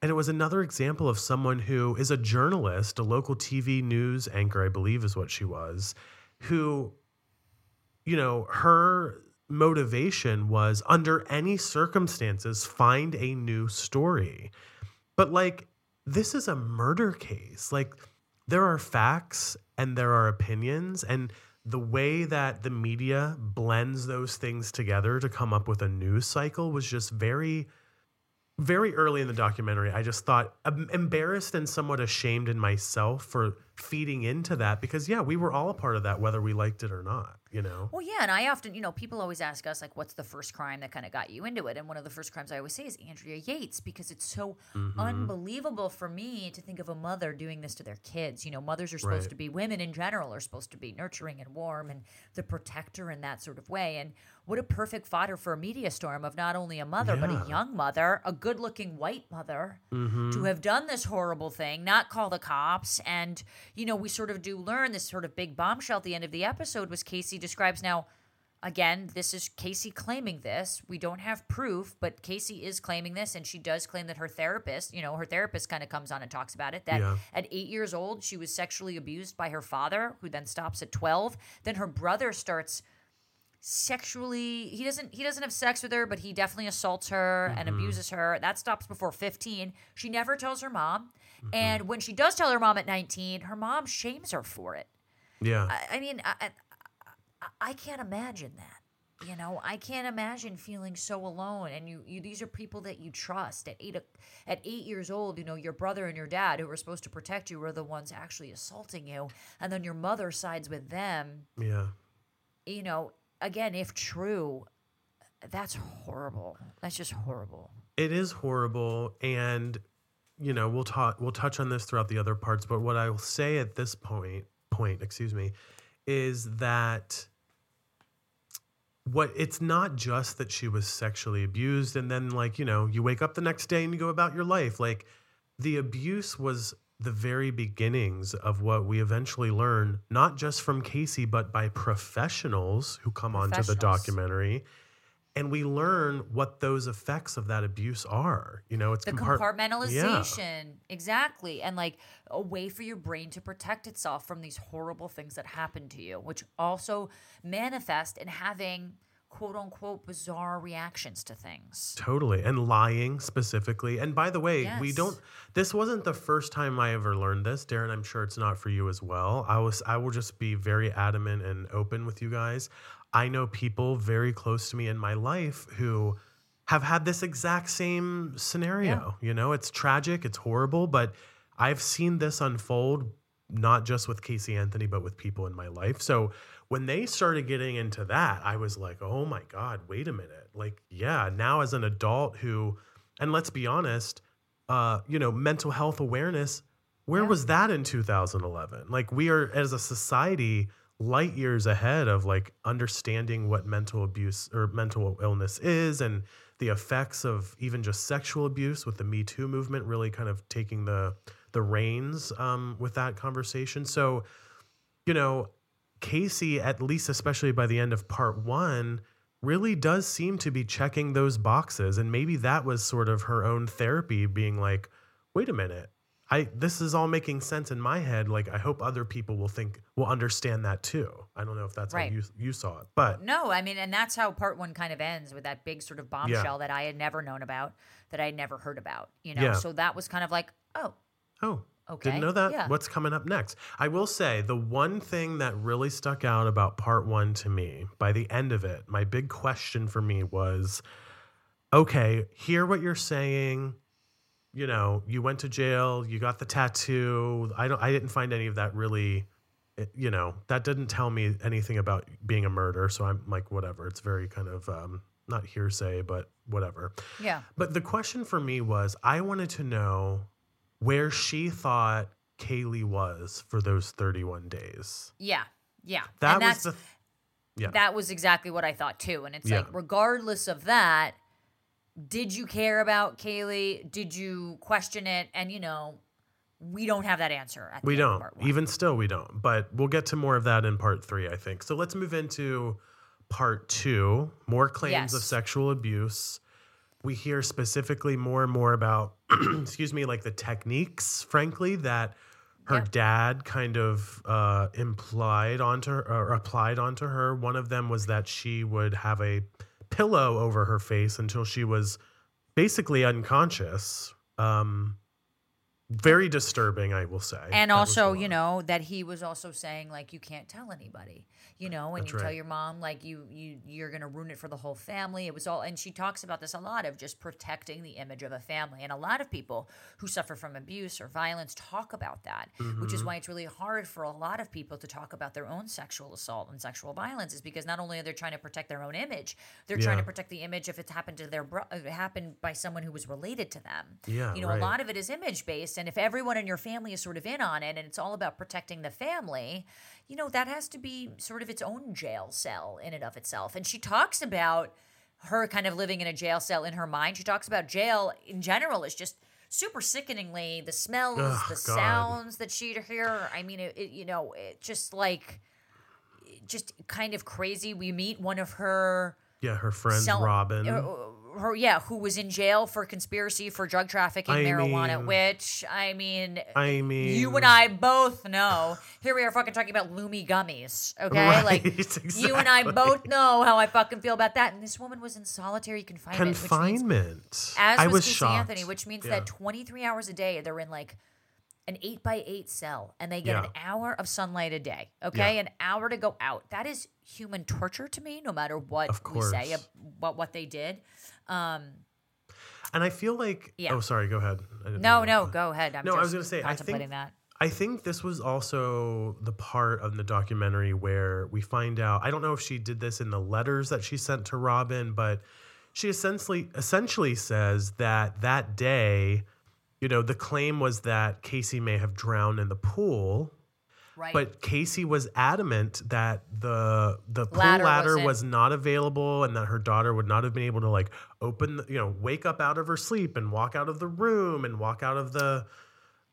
And it was another example of someone who is a journalist, a local TV news anchor, I believe is what she was, who, you know, her motivation was under any circumstances, find a new story. But like, this is a murder case. Like, there are facts and there are opinions and the way that the media blends those things together to come up with a news cycle was just very very early in the documentary. I just thought I'm embarrassed and somewhat ashamed in myself for feeding into that because yeah we were all a part of that whether we liked it or not you know Well, yeah, and I often, you know, people always ask us like, "What's the first crime that kind of got you into it?" And one of the first crimes I always say is Andrea Yates because it's so Mm-hmm. unbelievable for me to think of a mother doing this to their kids. You know, mothers are supposed Right. to be women in general are supposed to be nurturing and warm and the protector in that sort of way. And what a perfect fodder for a media storm of not only a mother but a young mother, a good-looking white mother, Mm-hmm. to have done this horrible thing, not call the cops, and you know, we sort of do learn this sort of big bombshell at the end of the episode was Casey describes now again, this is Casey claiming this. We don't have proof, but Casey is claiming this, and she does claim that her therapist, you know, her therapist kind of comes on and talks about it. That Yeah. at eight years old, she was sexually abused by her father, who then stops at 12. Then her brother starts sexually he doesn't he doesn't have sex with her but he definitely assaults her and mm-hmm. abuses her that stops before 15 she never tells her mom mm-hmm. and when she does tell her mom at 19 her mom shames her for it yeah I, I mean, I- I can't imagine that. You know, I can't imagine feeling so alone. And you, you these are people that you trust. At eight, at eight years old, you know, your brother and your dad, who were supposed to protect you, were the ones actually assaulting you, and then your mother sides with them. yeah You know, again, if true, that's horrible. That's just horrible. it is horrible and you know we'll talk we'll touch on this throughout the other parts but what i will say at this point point excuse me is that what it's not just that she was sexually abused and then like you know you wake up the next day and you go about your life. Like the abuse was the very beginnings of what we eventually learn not just from casey but by professionals who come onto the documentary and we learn what those effects of that abuse are you know it's the compart- compartmentalization exactly and like a way for your brain to protect itself from these horrible things that happen to you which also manifest in having quote unquote bizarre reactions to things Totally. And lying specifically. And by the way, we don't this wasn't the first time I ever learned this. Daryn, I'm sure it's not for you as well. I was I will just be very adamant and open with you guys. I know people very close to me in my life who have had this exact same scenario. You know, it's tragic, it's horrible, but I've seen this unfold not just with Casey Anthony, but with people in my life. So when they started getting into that, I was like, oh my God, wait a minute. Like, yeah, now as an adult who, and let's be honest, uh, you know, mental health awareness, where Yeah. was that in 2011? Like, we are as a society light years ahead of like understanding what mental abuse or mental illness is and the effects of even just sexual abuse with the Me Too movement really kind of taking the the reins um, with that conversation. So, you know, Casey, at least especially by the end of part one, really does seem to be checking those boxes. And maybe that was sort of her own therapy, being like, wait a minute. I this is all making sense in my head. Like I hope other people will think will understand that too. I don't know if that's Right. how you you saw it. But no i mean and that's how part one kind of ends with that big sort of bombshell that i had never known about that i had never heard about you know Yeah. so that was kind of like oh oh, Okay, Didn't know that. yeah. What's coming up next? I will say the one thing that really stuck out about part one to me by the end of it, my big question for me was okay, hear what you're saying. You know, you went to jail, you got the tattoo. I don't I didn't find any of that really you know, that didn't tell me anything about being a murder, so I'm like whatever. It's very kind of um not hearsay, but whatever. yeah But the question for me was I wanted to know where she thought Caylee was for those 31 days. yeah yeah That and was the yeah. that was exactly what I thought too. And it's Yeah. like, regardless of that, did you care about Caylee? Did you question it? And you know, we don't have that answer. At we don't. Even still we don't. But we'll get to more of that in part 3, I think. So let's move into part 2, more claims of sexual abuse. We hear specifically more and more about excuse me, like the techniques frankly that her Yeah. dad kind of uh, implied onto her or applied onto her. One of them was that she would have a pillow over her face until she was basically unconscious. Um, very disturbing, I will say. and That also, you know, that he was also saying like you can't tell anybody. You know, and That's you tell your mom like you you you're gonna ruin it for the whole family. It was all and she talks about this a lot of just protecting the image of a family. And a lot of people who suffer from abuse or violence talk about that, which Mm-hmm. is why it's really hard for a lot of people to talk about their own sexual assault and sexual violence, is because not only are they trying to protect their own image, they're trying to protect the image if it's happened to their bro- if it happened by someone who was related to them. Yeah, you know, right. a lot of it is image based, and if everyone in your family is sort of in on it, and it's all about protecting the family, you know, that has to be sort of its own jail cell in and of itself. And she talks about her kind of living in a jail cell in her mind. She talks about jail in general is just super sickeningly the smells, Ugh, the God. sounds that she'd hear. I mean, it, it you know, it just like just kind of crazy. We meet one of her yeah, her friend sell- Robin. Her yeah, who was in jail for conspiracy for drug trafficking I marijuana, mean- which I mean, I mean, you and I both know. Here we are fucking talking about Loomy gummies, okay? Right, like you and I both know how I fucking feel about that. And this woman was in solitary confinement, which means confinement. as I was, was Casey shocked. Anthony, which means Yeah. that 23 hours a day they're in like an eight by eight cell and they get Yeah. an hour of sunlight a day. Okay, Yeah. an hour to go out. That is human torture to me, no matter what we say about what they did. Um, And I feel like, Yeah. oh, sorry, go ahead. No, no, to- go ahead. I'm No, I was gonna say, I think- that. I think this was also the part of the documentary where we find out. I don't know if she did this in the letters that she sent to Robin, but she essentially essentially says that that day, you know, the claim was that Casey may have drowned in the pool, Right. But Casey was adamant that the the pool Ladder ladder, wasn't- available and that her daughter would not have been able to like open, the, you know, wake up out of her sleep and walk out of the room and walk out of the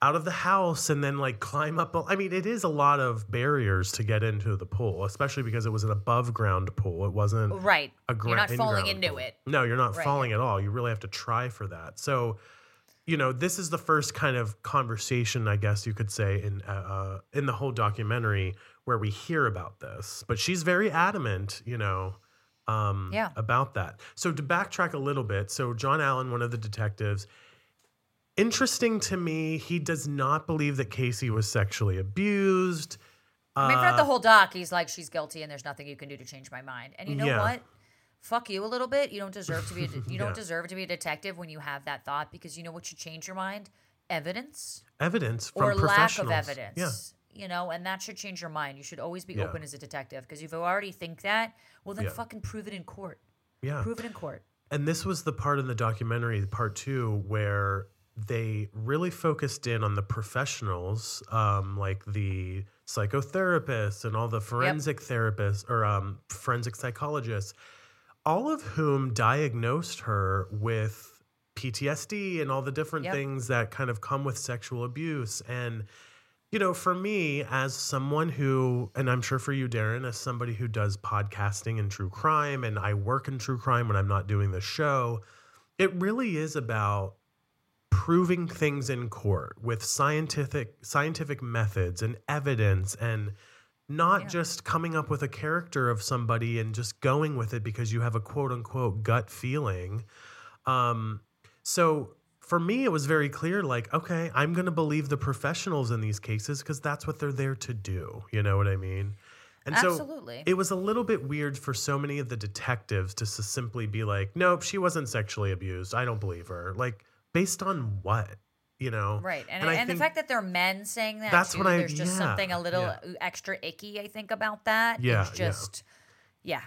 out of the house and then like climb up. I mean, it is a lot of barriers to get into the pool, especially because it was an above ground pool. It wasn't Right. a gra- You're not falling in-ground into pool. it. No, you're not Right. falling at all. You really have to try for that. So, you know, this is the first kind of conversation, I guess you could say, in uh, uh, in the whole documentary where we hear about this. But she's very adamant, you know, um, Yeah. about that. So to backtrack a little bit, so John Allen, one of the detectives. Interesting to me, he does not believe that Casey was sexually abused. I mean, throughout the Uh, whole doc, he's like, she's guilty and there's nothing you can do to change my mind. And you know Yeah. what? Fuck you a little bit. You don't deserve to be. A de- you Yeah. don't deserve to be a detective when you have that thought because you know what should change your mind? Evidence evidence from or lack of evidence. Yeah. You know, and that should change your mind. You should always be Yeah. open as a detective because if you already think that, well, then fucking prove it in court. Yeah. Prove it in court. And this was the part in the documentary, part two, where they really focused in on the professionals, um, like the psychotherapists and all the forensic therapists or um, forensic psychologists, all of whom diagnosed her with PTSD and all the different Yep. things that kind of come with sexual abuse. And you know, for me, as someone who, and I'm sure for you, Daryn, as somebody who does podcasting and true crime, and I work in true crime when I'm not doing the show, it really is about proving things in court with scientific scientific methods and evidence and not Yeah. just coming up with a character of somebody and just going with it because you have a quote unquote gut feeling. Um, so for me, it was very clear like, okay, I'm going to believe the professionals in these cases because that's what they're there to do. You know what I mean? And Absolutely. so it was a little bit weird for so many of the detectives to simply be like, nope, she wasn't sexually abused. I don't believe her. Like, based on what? You know? Right. And, And and, the fact that they're men saying that that's too, what I- there's just yeah, something a little yeah. extra icky, I think, about that. Yeah, It's yeah. just, yeah.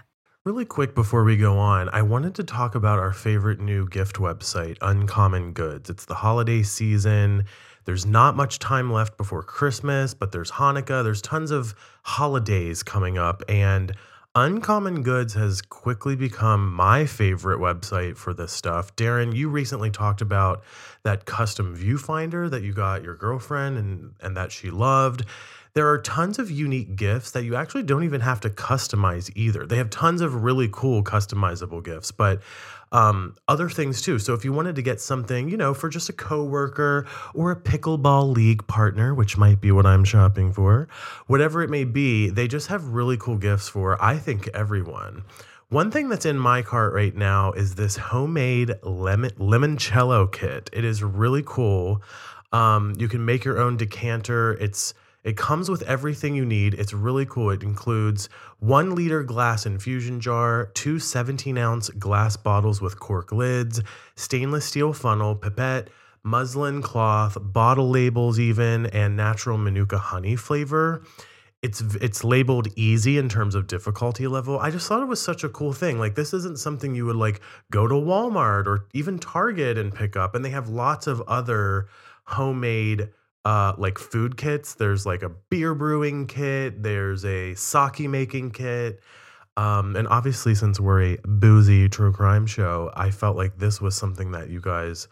Really quick before we go on, I wanted to talk about our favorite new gift website, Uncommon Goods. It's the holiday season. There's not much time left before Christmas, but there's Hanukkah. There's tons of holidays coming up. And Uncommon Goods has quickly become my favorite website for this stuff. Daryn, you recently talked about that custom viewfinder that you got your girlfriend and, and that she loved. There are tons of unique gifts that you actually don't even have to customize either. They have tons of really cool customizable gifts, but um, other things too. So if you wanted to get something, you know, for just a coworker or a pickleball league partner, which might be what I'm shopping for, whatever it may be, they just have really cool gifts for I think everyone. One thing that's in my cart right now is this homemade lemon limoncello kit. It is really cool. Um, you can make your own decanter. It's it comes with everything you need. It's really cool. It includes one liter glass infusion jar, two 17 ounce glass bottles with cork lids, stainless steel funnel, pipette, muslin cloth, bottle labels, even, and natural manuka honey flavor. It's it's labeled easy in terms of difficulty level. I just thought it was such a cool thing. Like this isn't something you would like go to Walmart or even Target and pick up. And they have lots of other homemade uh like food kits. There's like a beer brewing kit, there's a sake making kit. Um, and obviously, since we're a boozy true crime show, I felt like this was something that you guys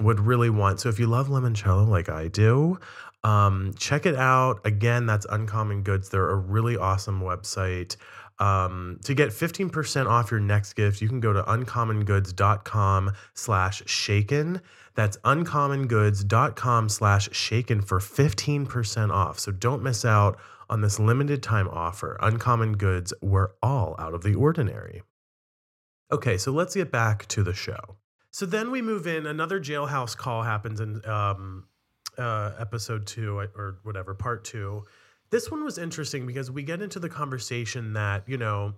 would really want. So if you love limoncello like I do, um, check it out. Again, that's Uncommon Goods. They're a really awesome website. Um, to get 15% off your next gift, you can go to uncommongoods.com slash shaken. That's uncommongoods.com slash shaken for 15% off. So don't miss out on this limited time offer. Uncommon Goods, we're all out of the ordinary. Okay, so let's get back to the show. So then we move in. Another jailhouse call happens and um, uh, episode two or whatever, part two. This one was interesting because we get into the conversation that, you know,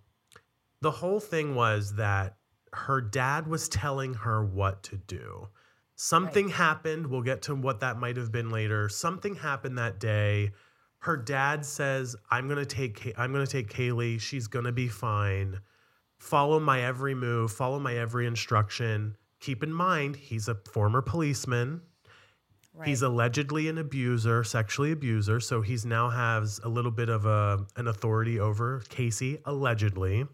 the whole thing was that her dad was telling her what to do. Something happened. We'll get to what that might have been later. Something happened that day. Her dad says, "I'm gonna take. Kay- I'm gonna take Caylee. She's gonna be fine. Follow my every move. Follow my every instruction. Keep in mind, he's a former policeman. He's allegedly an abuser, sexually abuser, so he's now has a little bit of a an authority over Casey allegedly.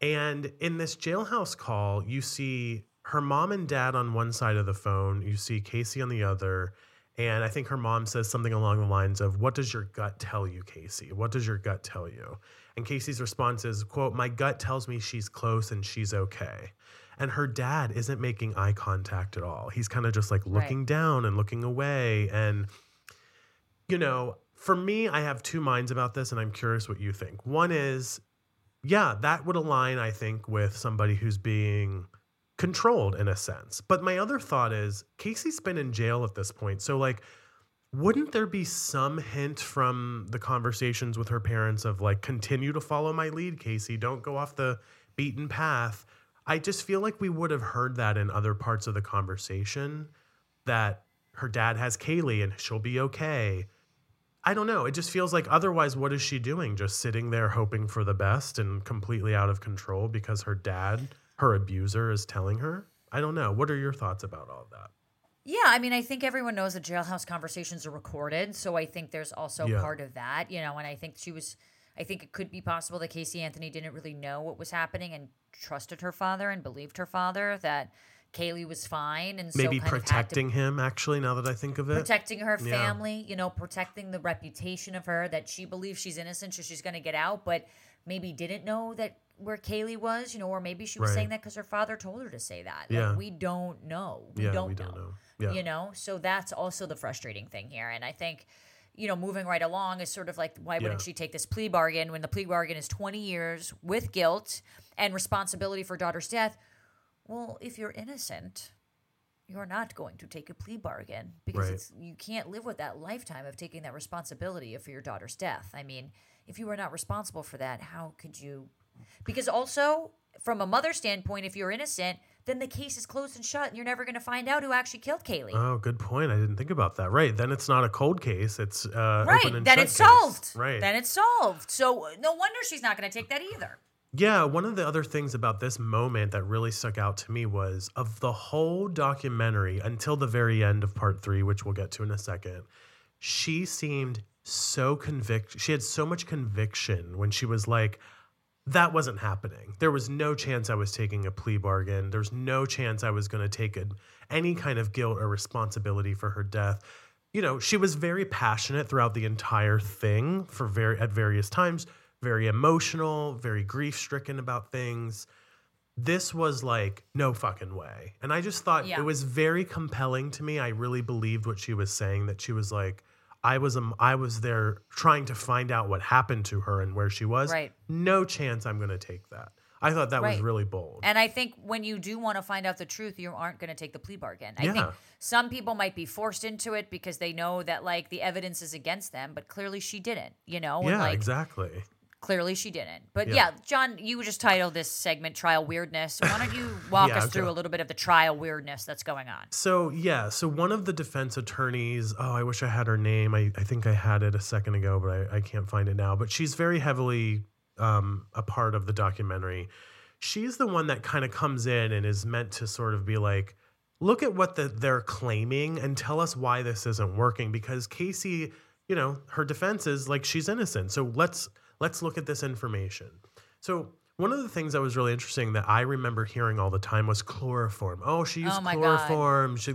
And in this jailhouse call, you see her mom and dad on one side of the phone, you see Casey on the other, and I think her mom says something along the lines of, "What does your gut tell you, Casey? What does your gut tell you?" And Casey's response is, "Quote, my gut tells me she's close and she's okay." And her dad isn't making eye contact at all. He's kind of just like looking Right. down and looking away. And, you know, for me, I have two minds about this, and I'm curious what you think. One is, yeah, that would align, I think, with somebody who's being controlled in a sense. But my other thought is, Casey's been in jail at this point. So, like, wouldn't there be some hint from the conversations with her parents of like continue to follow my lead casey don't go off the beaten path i just feel like we would have heard that in other parts of the conversation that her dad has caylee and she'll be okay. I don't know. It just feels like otherwise what is she doing? Just sitting there hoping for the best and completely out of control because her dad her abuser is telling her? I don't know. What are your thoughts about all that? Yeah, I mean, I think everyone knows that jailhouse conversations are recorded, so I think there's also Yeah. part of that, you know. And I think she was, I think it could be possible that Casey Anthony didn't really know what was happening and trusted her father and believed her father that Caylee was fine, and so maybe kind of to protecting him actually now that i think of it protecting her Yeah. family, you know, protecting the reputation of her that she believes she's innocent, so she's going to get out, but maybe didn't know that where Caylee was, you know, or maybe she was Right. saying that because her father told her to say that. Yeah. Like, we don't know. We yeah don't we know. don't know yeah You know, so that's also the frustrating thing here, and I think. You know, moving right along is sort of like, why wouldn't Yeah. she take this plea bargain when the plea bargain is 20 years with guilt and responsibility for daughter's death? Well, if you're innocent, you're not going to take a plea bargain because Right. it's you can't live with that lifetime of taking that responsibility for your daughter's death. I mean, if you were not responsible for that, how could you? Because also, from a mother standpoint, if you're innocent, then the case is closed and shut, and you're never going to find out who actually killed Caylee. Oh, good point. I didn't think about that. Right. Then it's not a cold case. It's uh, right? open and Then it's case. solved. Right. Then it's solved. So no wonder she's not going to take that either. yeah. One of the other things about this moment that really stuck out to me was of the whole documentary until the very end of part three, which we'll get to in a second. She seemed so convict. She had so much conviction when she was like, that wasn't happening. There was no chance I was taking a plea bargain. There's no chance I was going to take a, any kind of guilt or responsibility for her death. You know, she was very passionate throughout the entire thing for very at various times, very emotional, very grief-stricken about things. This was like no fucking way. And I just thought Yeah. it was very compelling to me. I really believed what she was saying that she was like I was um, I was there trying to find out what happened to her and where she was. Right. No chance I'm going to take that. I thought that was really bold. And I think when you do want to find out the truth, you aren't going to take the plea bargain. I think some people might be forced into it because they know that like the evidence is against them, but clearly she didn't, you know? And, yeah, like exactly. Clearly she didn't. But Yeah. yeah. John, you just titled this segment Trial Weirdness. Why don't you walk Yeah, us okay. through a little bit of the trial weirdness that's going on? So yeah, so one of the defense attorneys, oh, I wish I had her name. I, I think I had it a second ago, but I, I can't find it now. But she's very heavily um, a part of the documentary. She's the one that kind of comes in and is meant to sort of be like, look at what the, they're claiming and tell us why this isn't working. Because Casey, you know, her defense is like she's innocent. So let's let's look at this information. So one of the things that was really interesting that I remember hearing all the time was chloroform. Oh, she used Oh my God. chloroform. She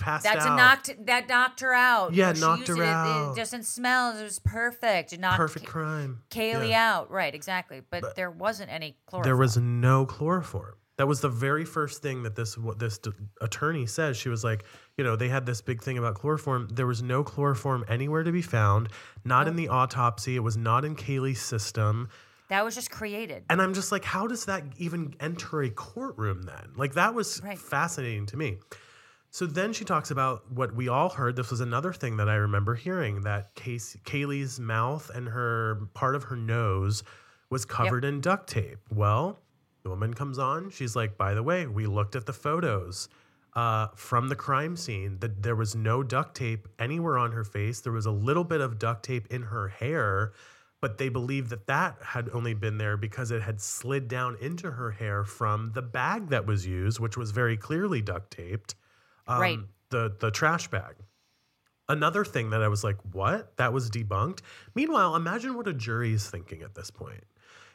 passed That's out. a knocked that knocked her out. Yeah, knocked her it, It, out. it doesn't smell. It was perfect. It knocked Perfect Ka- crime. Caylee Yeah. out. Right, exactly. But, there wasn't any chloroform. There was no chloroform. That was the very first thing that this what this d- attorney says. She was like, you know, they had this big thing about chloroform. There was no chloroform anywhere to be found. Not in the autopsy. It was not in Caylee's system. that was just created. And I'm just like, how does that even enter a courtroom then? Like that was Right. fascinating to me. So then she talks about what we all heard. This was another thing that I remember hearing that Case, Caylee's mouth and her part of her nose was covered in duct tape. Well, the woman comes on. She's like, by the way, we looked at the photos uh, from the crime scene. That there was no duct tape anywhere on her face. There was a little bit of duct tape in her hair, but they believe that that had only been there because it had slid down into her hair from the bag that was used, which was very clearly duct taped. Um, Right. The the trash bag. another thing that I was like, what? That was debunked. Meanwhile, imagine what a jury is thinking at this point.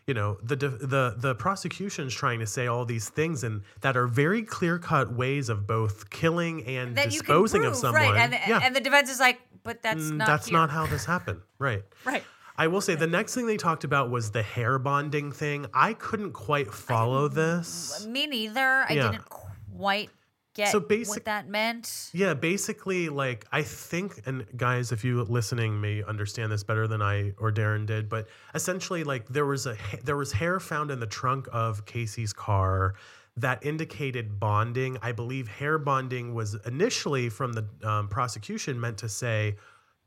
You know, the the the prosecution's trying to say all these things and that are very clear cut ways of both killing and That disposing prove, of someone. right? And yeah, and the defense is like, but that's Mm, not. that's here." not how this happened. Right. Right. I will say the next thing they talked about was the hair bonding thing. I couldn't quite follow this. Me neither. I Yeah. didn't quite get So what basic- that meant. Yeah, basically, like I think, and guys, if you listening may understand this better than I or Daryn did, but essentially, like there was a there was hair found in the trunk of Casey's car that indicated bonding. I believe hair bonding was initially from the um, prosecution meant to say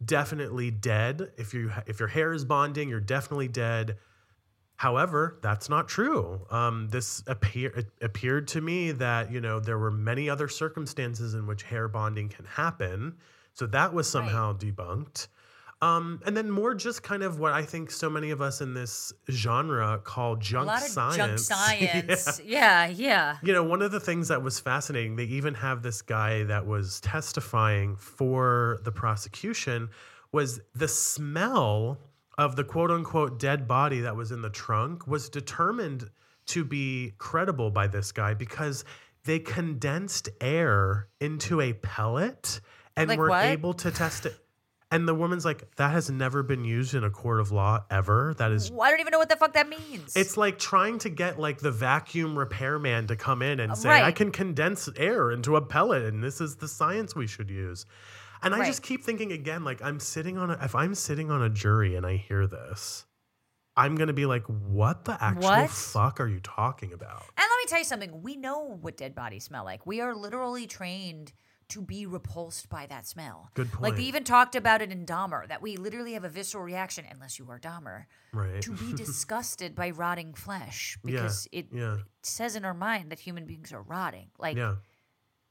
definitely dead. If you if your hair is bonding, you're definitely dead. However, that's not true. Um, this appear it appeared to me that you know there were many other circumstances in which hair bonding can happen, so that was somehow debunked. Um, and then more just kind of what I think so many of us in this genre call junk science. junk Yeah. science. yeah, yeah. You know, one of the things that was fascinating, they even have this guy that was testifying for the prosecution was the smell of the quote unquote dead body that was in the trunk was determined to be credible by this guy because they condensed air into a pellet and Like were what? able to test it. And the woman's like, that has never been used in a court of law ever. That is I don't even know what the fuck that means. it's like trying to get like the vacuum repairman to come in and say, right. I can condense air into a pellet and this is the science we should use. And I Right. just keep thinking again, like I'm sitting on a if I'm sitting on a jury and I hear this, I'm gonna be like, what the actual What? fuck are you talking about? And let me tell you something. We know what dead bodies smell like. We are literally trained to be repulsed by that smell. Good point. Like they even talked about it in Dahmer that we literally have a visceral reaction, unless you are Dahmer, Right. to be disgusted by rotting flesh Yeah, because it yeah. says in our mind that human beings are rotting. Like Yeah.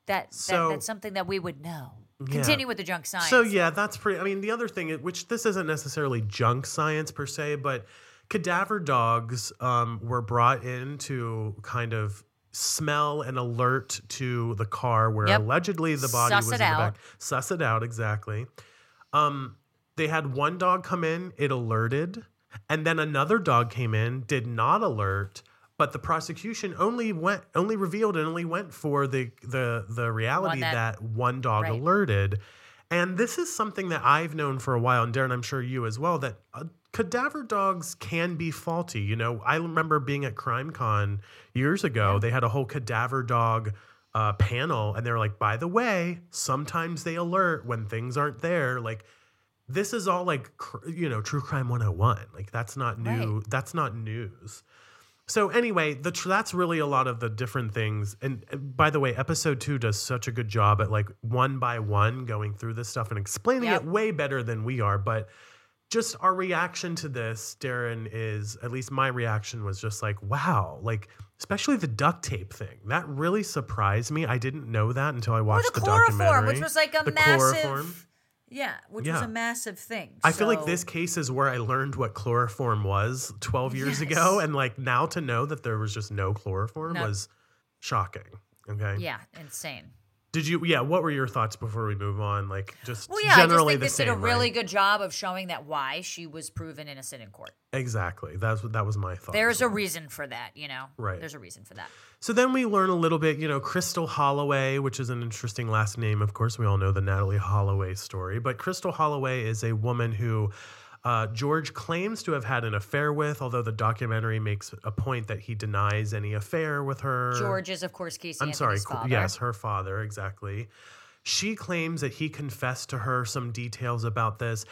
that, So- that. That's something that we would know. Yeah. Continue with the junk science. So yeah, that's pretty. I mean, the other thing, which this isn't necessarily junk science per se, but cadaver dogs um, were brought in to kind of smell and alert to the car where Yep. allegedly the body Suss was it in the out. back. Suss it out exactly. Um, they had one dog come in, it alerted, and then another dog came in, did not alert. But the prosecution only went, only revealed, and only went for the the the reality that- that, one dog right. alerted. And this is something that I've known for a while, and Daryn, I'm sure you as well, that uh, cadaver dogs can be faulty. You know, I remember being at CrimeCon years ago. They had a whole cadaver dog uh, panel, and they're like, by the way, sometimes they alert when things aren't there. Like, this is all like, cr- you know, true crime 101. Like, that's not new. Right. That's not news. So anyway, the tr- that's really a lot of the different things. And by the way, episode two does such a good job at like one by one going through this stuff and explaining Yep. it way better than we are. But just our reaction to this, Daryn, is at least my reaction was just like, wow, like especially the duct tape thing. That really surprised me. I didn't know that until I or watched the, the, chloroform, documentary. which was like a The massive. chloroform. Yeah, which was a massive thing. I feel like this case is where I learned what chloroform was 12 years Yes. ago. And like now to know that there was just no chloroform No. was shocking. Okay. Yeah, insane. Did you, yeah, what were your thoughts before we move on? Like just Well, yeah, I just generally think the this same. did a really right? good job of showing that why she was proven innocent in court. Exactly. That's what, that was my thought. There's as a reason for that, you know? Right. There's a reason for that. So then we learn a little bit, you know, Crystal Holloway, which is an interesting last name. Of course, we all know the Natalee Holloway story, but Crystal Holloway is a woman who uh, George claims to have had an affair with, although the documentary makes a point that he denies any affair with her. George is, of course, Casey I'm sorry, Anthony's co- father. yes, her father, exactly. She claims that he confessed to her some details about this.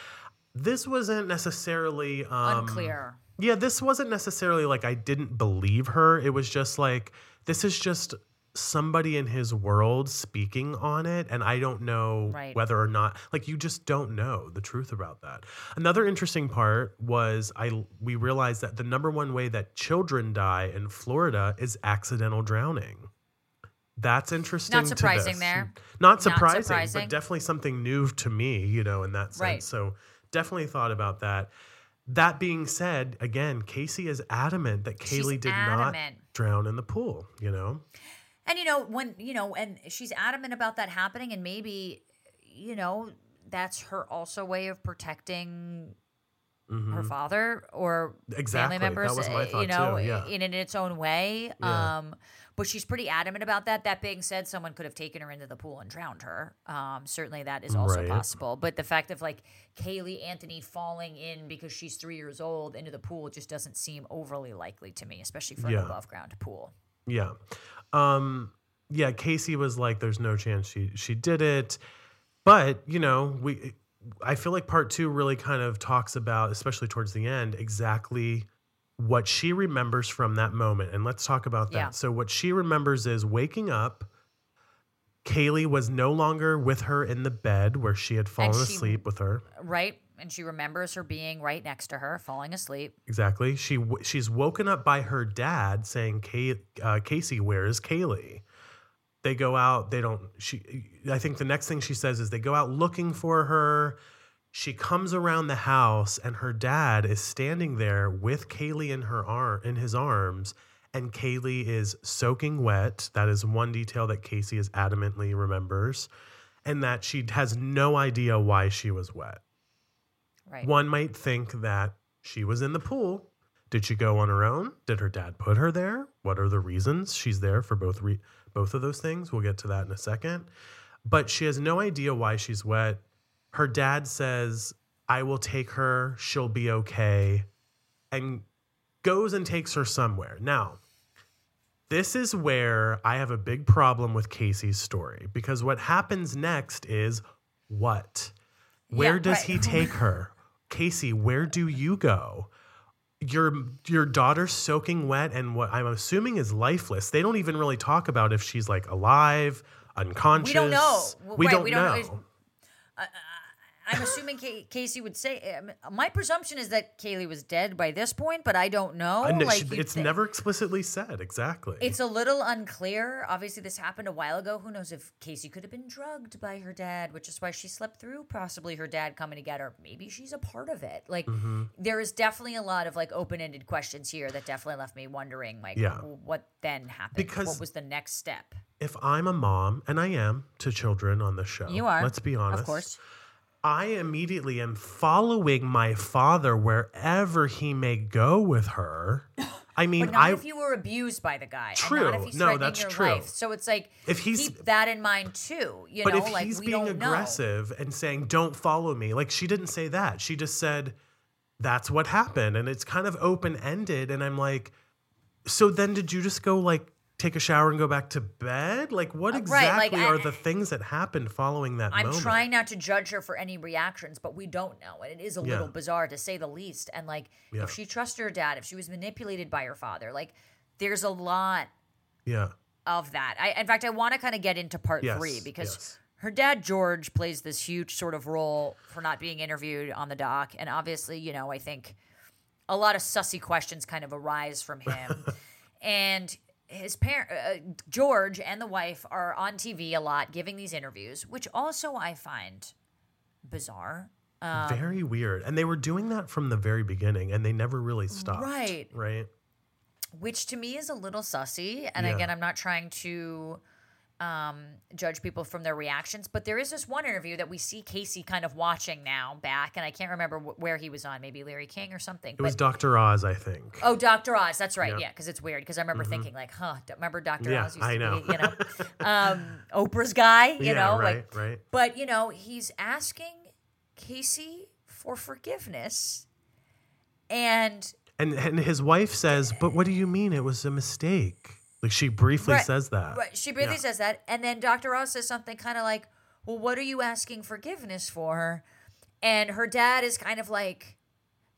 This wasn't necessarily um, Unclear. yeah, this wasn't necessarily like I didn't believe her. It was just like this is just somebody in his world speaking on it and I don't know Right. whether or not like you just don't know the truth about that. Another interesting part was I we realized that the number one way that children die in Florida is accidental drowning. That's interesting. Not to surprising there. Not Not surprising, surprising. but definitely something new to me, you know, in that sense. Right. So definitely thought about that. That being said, again, Casey is adamant that She's Caylee did adamant. not drown in the pool, you know? And you know, when you know, and she's adamant about that happening, and maybe, you know, that's her also way of protecting Mhm. her father or Exactly. family members, that was my uh, thought you know, too. Yeah. in, in its own way. Yeah. Um, but she's pretty adamant about that. That being said, someone could have taken her into the pool and drowned her. Um, certainly that is also Right. possible. But the fact of like Caylee Anthony falling in because she's three years old into the pool just doesn't seem overly likely to me, especially for Yeah. an above ground pool. Yeah. Um yeah, Casey was like there's no chance she she did it. But, you know, we I feel like part 2 really kind of talks about especially towards the end exactly what she remembers from that moment. And let's talk about that. Yeah. So what she remembers is waking up Caylee was no longer with her in the bed where she had fallen she- asleep with her. Right? And she remembers her being right next to her, falling asleep. Exactly. She she's woken up by her dad saying, Kay, uh, "Casey, where is Caylee?" They go out. They don't. She. I think the next thing she says is they go out looking for her. She comes around the house and her dad is standing there with Caylee in her arm in his arms, and Caylee is soaking wet. That is one detail that Casey is adamantly remembers, and that she has no idea why she was wet. Right. One might think that she was in the pool. Did she go on her own? Did her dad put her there? What are the reasons she's there for both re- both of those things? We'll get to that in a second. But she has no idea why she's wet. Her dad says, "I will take her. She'll be okay." And goes and takes her somewhere. Now, this is where I have a big problem with Casey's story because what happens next is what? Where Yeah, does right. he take her? Casey, where do you go? Your your daughter's soaking wet and what I'm assuming is lifeless. They don't even really talk about if she's like alive, unconscious. know. We Right, don't we don't know. know. I'm assuming Casey would say. um, My presumption is that Caylee was dead by this point, but I don't know. I know, like she- it's never explicitly said exactly. It's a little unclear. Obviously, this happened a while ago. Who knows if Casey could have been drugged by her dad, which is why she slept through possibly her dad coming to get her. Maybe she's a part of it. Like, Mm-hmm. there is definitely a lot of like open ended questions here that definitely left me wondering, like, Yeah. what then happened? Because- what was the next step? if I'm a mom, and I am to children on the show, You are. Let's be honest. Of course. I immediately am following my father wherever he may go with her. I mean, But not I if you were abused by the guy. And True. not if he's No, that's your true. life. So it's like If he's- keep that in mind too. You but know, if like he's being don't know. aggressive and saying don't follow me, like she didn't say that. She just said that's what happened and it's kind of open-ended and I'm like so then did you just go like take a shower and go back to bed? Like what Uh, right, like, exactly I- are the things that happened following that I'm moment? trying not to judge her for any reactions, but we don't know. And it is a Yeah. little bizarre to say the least. And like, Yeah. if she trusted her dad, if she was manipulated by her father, like, there's a lot yeah. of that. I, in fact, I want to kind of get into part Yes, three because yes. her dad, George, plays this huge sort of role for not being interviewed on the doc. And obviously, you know, I think a lot of sussy questions kind of arise from him. and his parent, uh, George, and the wife are on TV a lot giving these interviews, which also I find bizarre. Um, Very weird. And they were doing that from the very beginning and they never really stopped. Right. Right. which to me is a little sussy. And Yeah. again, I'm not trying to um, judge people from their reactions, but there is this one interview that we see Casey kind of watching now back, and I can't remember wh- where he was on, maybe Larry King or something. It was Dr. Oz, I think. Oh, Dr. Oz. That's right. Yeah. Mm-hmm. Yeah, because it's weird. Because I remember thinking, like, huh, remember Dr. Yeah, Oz used I know. be, you know, um, Oprah's guy, you yeah, know, right, like, right. but you know, he's asking Casey for forgiveness, and And and his wife says, "But what do you mean it was a mistake?" Like she briefly Right, says that. Right. She briefly Yeah. says that. And then Dr. Oz says something kind of like, Well, what are you asking forgiveness for? And her dad is kind of like,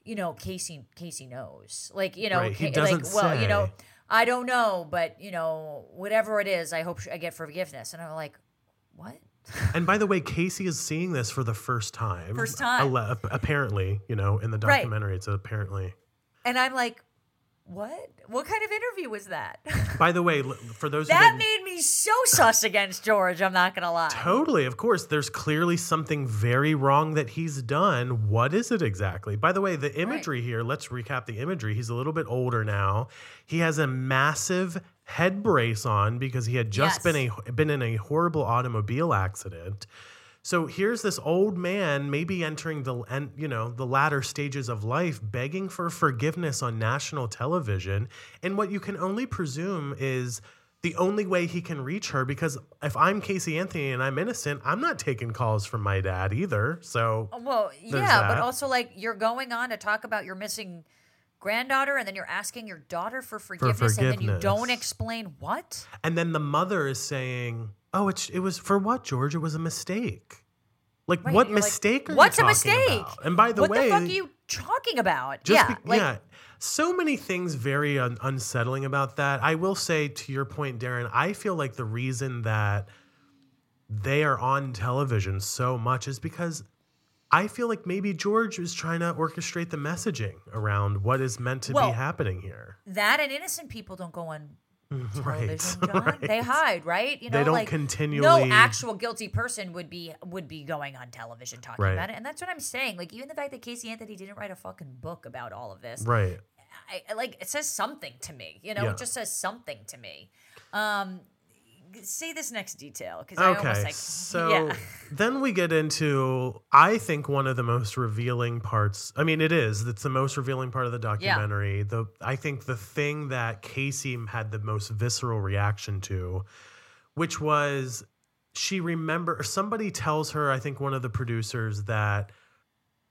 you know, Casey Casey knows. Like, you know, Right, he Ca- like, doesn't well, you know. I don't know, but you know, whatever it is, I hope I get forgiveness. And I'm like, What? And by the way, Casey is seeing this for the first time. First time. Apparently, you know, in the Right. documentary, it's apparently. And I'm like, What? What kind of interview was that? By the way, for those that made me so sus against George, I'm not gonna lie. Totally, of course. There's clearly something very wrong that he's done. What is it exactly? By the way, the imagery here, let's recap the imagery. He's a little bit older now. He has a massive head brace on because he had just Yes. been a been in a horrible automobile accident. So here's this old man, maybe entering the and you know the latter stages of life, begging for forgiveness on national television, and what you can only presume is the only way he can reach her because if I'm Casey Anthony and I'm innocent, I'm not taking calls from my dad either. So Well, yeah, but also like you're going on to talk about your missing granddaughter, and then you're asking your daughter for forgiveness, and then you don't explain what. and then the mother is saying, "Oh, it's it was for what, George? It was a mistake." Like Right, what like, mistake are What's a mistake? about? And by the what way, what the fuck are you talking about? Just yeah, be- like, yeah. So many things very un- unsettling about that. I will say to your point, Daryn, I feel like the reason that they are on television so much is because I feel like maybe George is trying to orchestrate the messaging around what is meant to Well, be happening here. that and innocent people don't go on Right. television, John. They hide, right? You know, They don't like, continually- No actual guilty person would be would be going on television talking Right. about it, and that's what I'm saying. Like even the fact that Casey Anthony didn't write a fucking book about all of this, Right. I, I- like it says something to me. You know, Yeah. it just says something to me. Um, say this next detail because I Okay. almost like so yeah. then we get into, I think, one of the most revealing parts. I mean, it is. It's the most revealing part of the documentary. The I think the thing that Casey had the most visceral reaction to, which was she remember somebody tells her, I think one of the producers that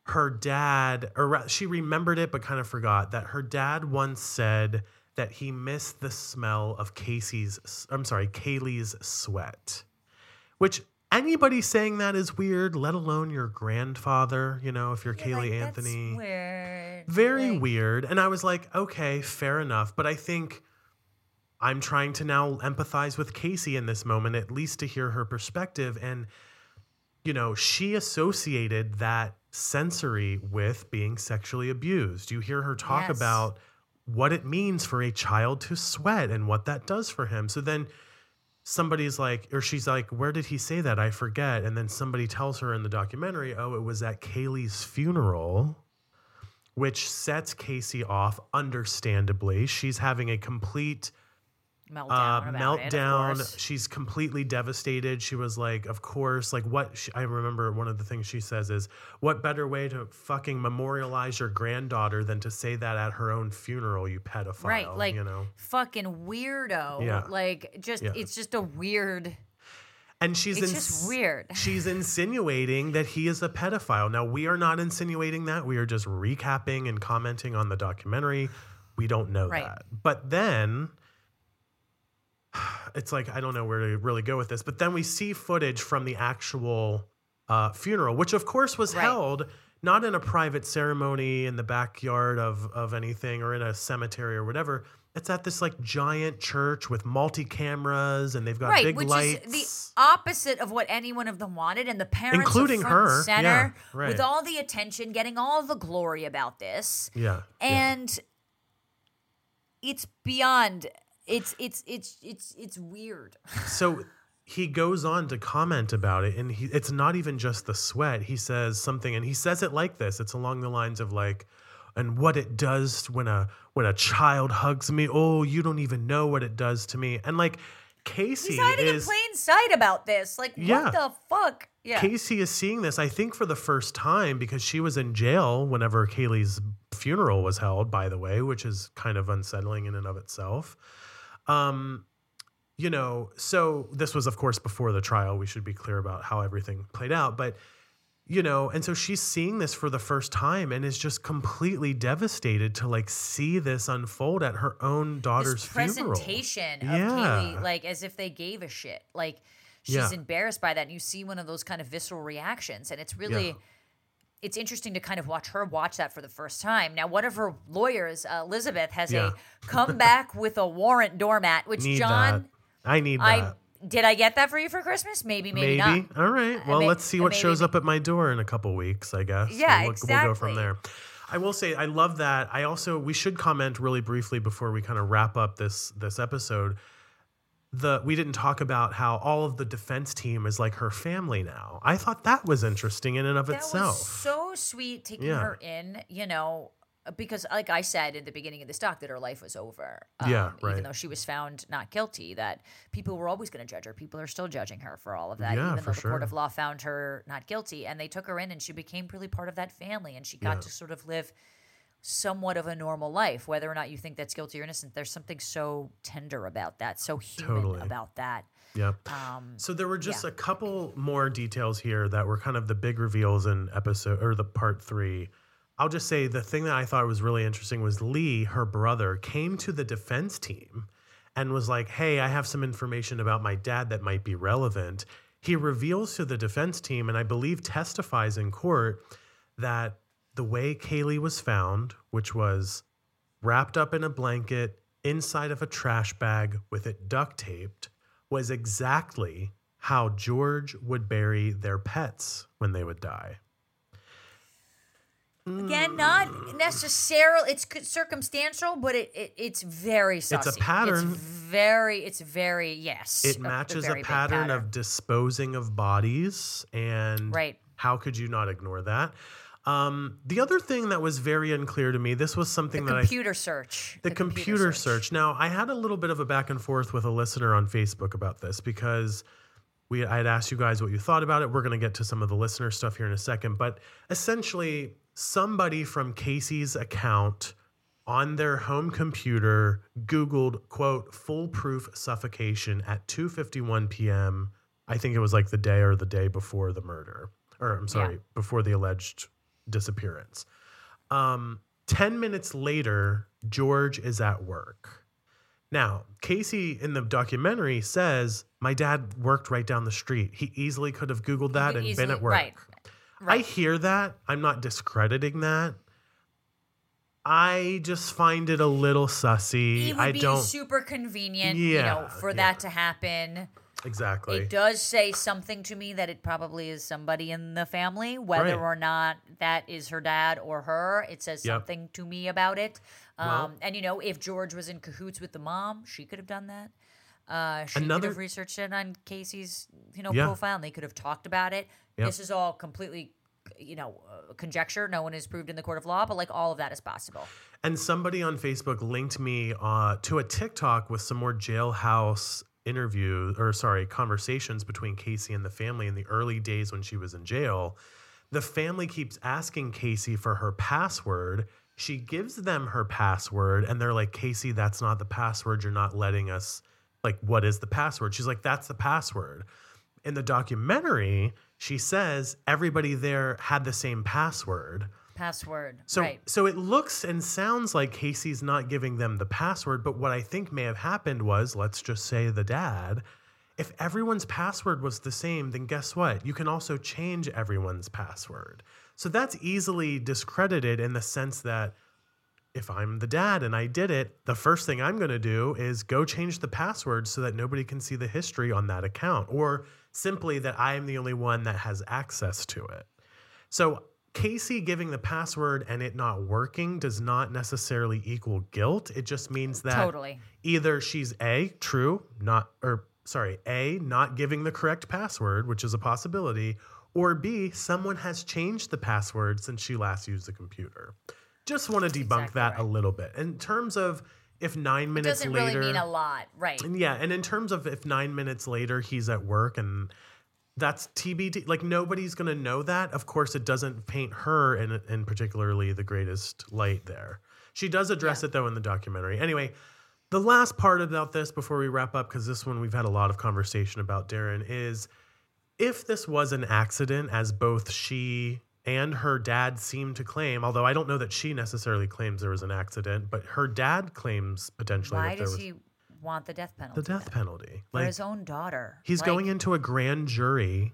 her dad or she remembered it but kind of forgot that her dad once said that he missed the smell of Casey's I'm sorry, Caylee's sweat. Which anybody saying that is weird, let alone your grandfather, you know, if you're You're Caylee like, "That's Anthony. weird. Very Like, weird. And I was like, okay, fair enough. But I think I'm trying to now empathize with Casey in this moment, at least to hear her perspective. And, you know, she associated that sensory with being sexually abused. You hear her talk Yes. about what it means for a child to sweat and what that does for him. So then somebody's like, or she's like, where did he say that? I forget. And then somebody tells her in the documentary, oh, it was at Caylee's funeral which sets Casey off understandably. She's having a complete meltdown. uh, it, meltdown. course. She's completely devastated. She was like, of course, like what she, I remember one of the things she says is, what better way to fucking memorialize your granddaughter than to say that at her own funeral, you pedophile. right, like you know. fucking weirdo. Yeah. Like just Yeah. it's just a weird. And she's It's ins- just weird. She's insinuating that he is a pedophile. Now we are not insinuating that. We are just recapping and commenting on the documentary. We don't know Right. that. But then it's like I don't know where to really go with this. But then we see footage from the actual uh, funeral, which of course was Right. held not in a private ceremony in the backyard of of anything or in a cemetery or whatever. It's at this like giant church with multi cameras and they've got right, big which lights. is the opposite of what any one of them wanted, and the parents, Including her, center, yeah, right. with all the attention, getting all the glory about this, yeah. yeah. and it's beyond. It's it's it's it's it's weird. so he goes on to comment about it and he, it's not even just the sweat he says something and he says it like this it's along the lines of like and what it does when a when a child hugs me oh you don't even know what it does to me and like casey He's hiding is in plain sight about this. Like, Yeah. what the fuck? Yeah. Casey is seeing this, I think, for the first time because she was in jail whenever Caylee's funeral was held, by the way, which is kind of unsettling in and of itself. Um, you know, so this was, of course, before the trial. We should be clear about how everything played out. But, you know, and so she's seeing this for the first time and is just completely devastated to like see this unfold at her own daughter's this funeral. presentation of Yeah. Caylee, like as if they gave a shit. Like she's Yeah. embarrassed by that, and you see one of those kind of visceral reactions, and it's really. Yeah. It's interesting to kind of watch her watch that for the first time. Now, one of her lawyers, uh, Elizabeth, has Yeah. a come back with a warrant doormat, which Need John, that. I need I that. did I get that for you for Christmas? Maybe, maybe, Maybe. not. All right. Well, may- let's see uh, what maybe- shows up at my door in a couple weeks, I guess. Yeah, we'll, look- we'll go from there. I will say I love that. I also we should comment really briefly before we kind of wrap up this this episode. The we didn't talk about how all of the defense team is like her family now. I thought that was interesting in and of That itself. was so sweet taking Yeah. her in. You know, because like I said in the beginning of this doc that her life was over. Yeah, um, right. Even though she was found not guilty, that people were always going to judge her. People are still judging her for all of that, Yeah, even though the court of law found her not guilty. And they took her in, and she became really part of that family, and she got Yeah. to sort of live somewhat of a normal life. Whether or not you think that's guilty or innocent, there's something so tender about that, so human Totally. about that. Yep. Um, So there were just yeah. a couple more details here that were kind of the big reveals in episode or the part three. I'll just say the thing that I thought was really interesting was Lee, her brother, came to the defense team and was like, Hey, I have some information about my dad that might be relevant. He reveals to the defense team, and I believe testifies in court, that the way Caylee was found, which was wrapped up in a blanket inside of a trash bag with it duct taped, was exactly how George would bury their pets when they would die. Again, not necessarily. It's circumstantial, but it, it it's very. Sussy. pattern. It's very. It's very. Yes. It matches a, very big pattern, of disposing of bodies, and Right. how could you not ignore that? Um, the other thing that was very unclear to me, this was something the that I computer search. the, computer, search. Now, I had a little bit of a back and forth with a listener on Facebook about this because we I had asked you guys what you thought about it. We're going to get to some of the listener stuff here in a second, but essentially somebody from Casey's account on their home computer googled quote foolproof suffocation at 2:51 p.m. I think it was like the day or the day before the murder or I'm sorry, before the alleged disappearance. Um, 10 minutes later, George is at work. Now, Casey in the documentary says, My dad worked right down the street. He easily could have Googled that and easily- been at work. right, I hear that. I'm not discrediting that. I just find it a little sussy. It would I be don't super convenient, you know, Yeah, for yeah. that to happen. Exactly. It does say something to me that it probably is somebody in the family, whether Right. or not that is her dad or her. It says Yep. something to me about it. Um, Well- and you know, if George was in cahoots with the mom, she could have done that. Uh, she could have researched it on Casey's, you know, Yeah. profile, and they could have talked about it. Yep. This is all completely, you know, uh, conjecture. No one is proved in the court of law, but like all of that is possible. And somebody on Facebook linked me uh, to a TikTok with some more jailhouse interviews, or sorry, conversations between Casey and the family in the early days when she was in jail. The family keeps asking Casey for her password. She gives them her password, and they're like, Casey, that's not the password. You're not letting us, like, what is the password? She's like, that's the password. In the documentary, she says everybody there had the same password. Password. So right. so it looks and sounds like Casey's not giving them the password, but what I think may have happened was, let's just say the dad, if everyone's password was the same, then guess what? You can also change everyone's password. So that's easily discredited in the sense that if I'm the dad and I did it, the first thing I'm going to do is go change the password so that nobody can see the history on that account or simply that I am the only one that has access to it. So Casey giving the password and it not working does not necessarily equal guilt. It just means that Totally. either she's A, true, not, or sorry, A, not giving the correct password, which is a possibility, or B, someone has changed the password since she last used the computer. Just want to debunk Exactly that a little bit. In terms of if nine minutes Doesn't later. really mean a lot. Right. And yeah, and in terms of if nine minutes later he's at work and that's TBD, like nobody's gonna know that. Of course, it doesn't paint her in in particularly the greatest light there. She does address it though in the documentary. Anyway, the last part about this before we wrap up, because this one we've had a lot of conversation about, Daryn, is if this was an accident, as both she and her dad seem to claim, although I don't know that she necessarily claims there was an accident, but her dad claims potentially Why that there does was he want the death penalty? the death penalty. For Like his own daughter. he's Like, going into a grand jury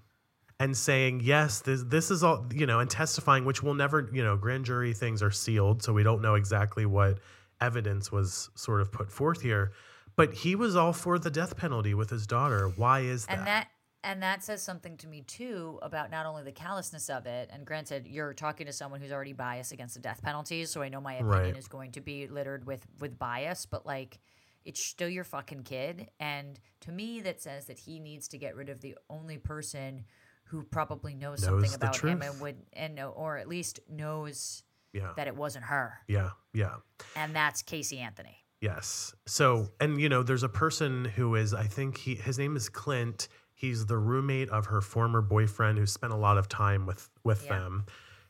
and saying, "Yes, this this is all, you know, and testifying which we'll never, you know, grand jury things are sealed, so we don't know exactly what evidence was sort of put forth here." But he was all for the death penalty with his daughter. Why is that? and that and that says something to me too about not only the callousness of it and granted you're talking to someone who's already biased against the death penalty so i know my opinion Right. is going to be littered with with bias but like it's still your fucking kid and to me that says that he needs to get rid of the only person who probably knows, Knows something about him and would and or at least knows Yeah. that it wasn't her, Yeah. Yeah. and that's Casey Anthony. Yes. So, and you know, there's a person who is, I think he, his name is Clint. He's the roommate of her former boyfriend who spent a lot of time with with Yeah. them.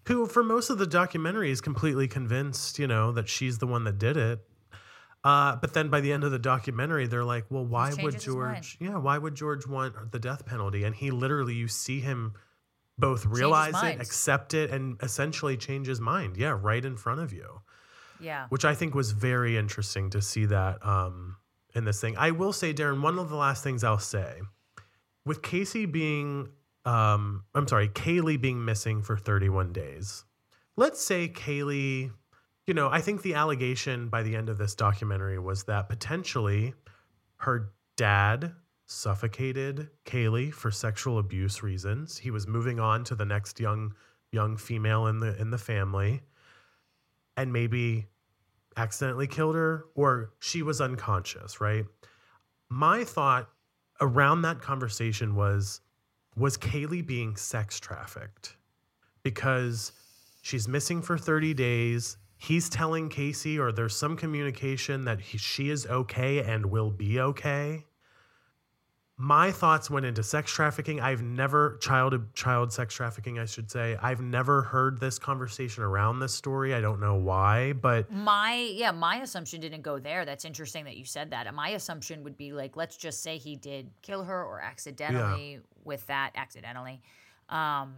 Who, for most of the documentary, is completely convinced, you know, that she's the one that did it. Uh, but then by the end of the documentary, they're like, "Well, why would changes his mind. George? Yeah, why would George want the death penalty?" And he literally, you see him both realize it, accept it, and essentially change his mind. Yeah, right in front of you Yeah. which I think was very interesting to see that um, in this thing. I will say, Daryn, one of the last things I'll say with Casey being, um, I'm sorry, Caylee being missing for 31 days. Let's say Caylee, you know, I think the allegation by the end of this documentary was that potentially her dad suffocated Caylee for sexual abuse reasons. He was moving on to the next young young female in the in the family and maybe accidentally killed her or she was unconscious, right? My thought around that conversation was was Caylee being sex trafficked? Because she's missing for 30 days. He's telling Casey, or there's some communication that he, she is okay and will be okay. My thoughts went into sex trafficking. I've never child child sex trafficking, I should say. I've never heard this conversation around this story. I don't know why, but My yeah, my assumption didn't go there. That's interesting that you said that. My assumption would be like, let's just say he did kill her or accidentally with that accidentally, um,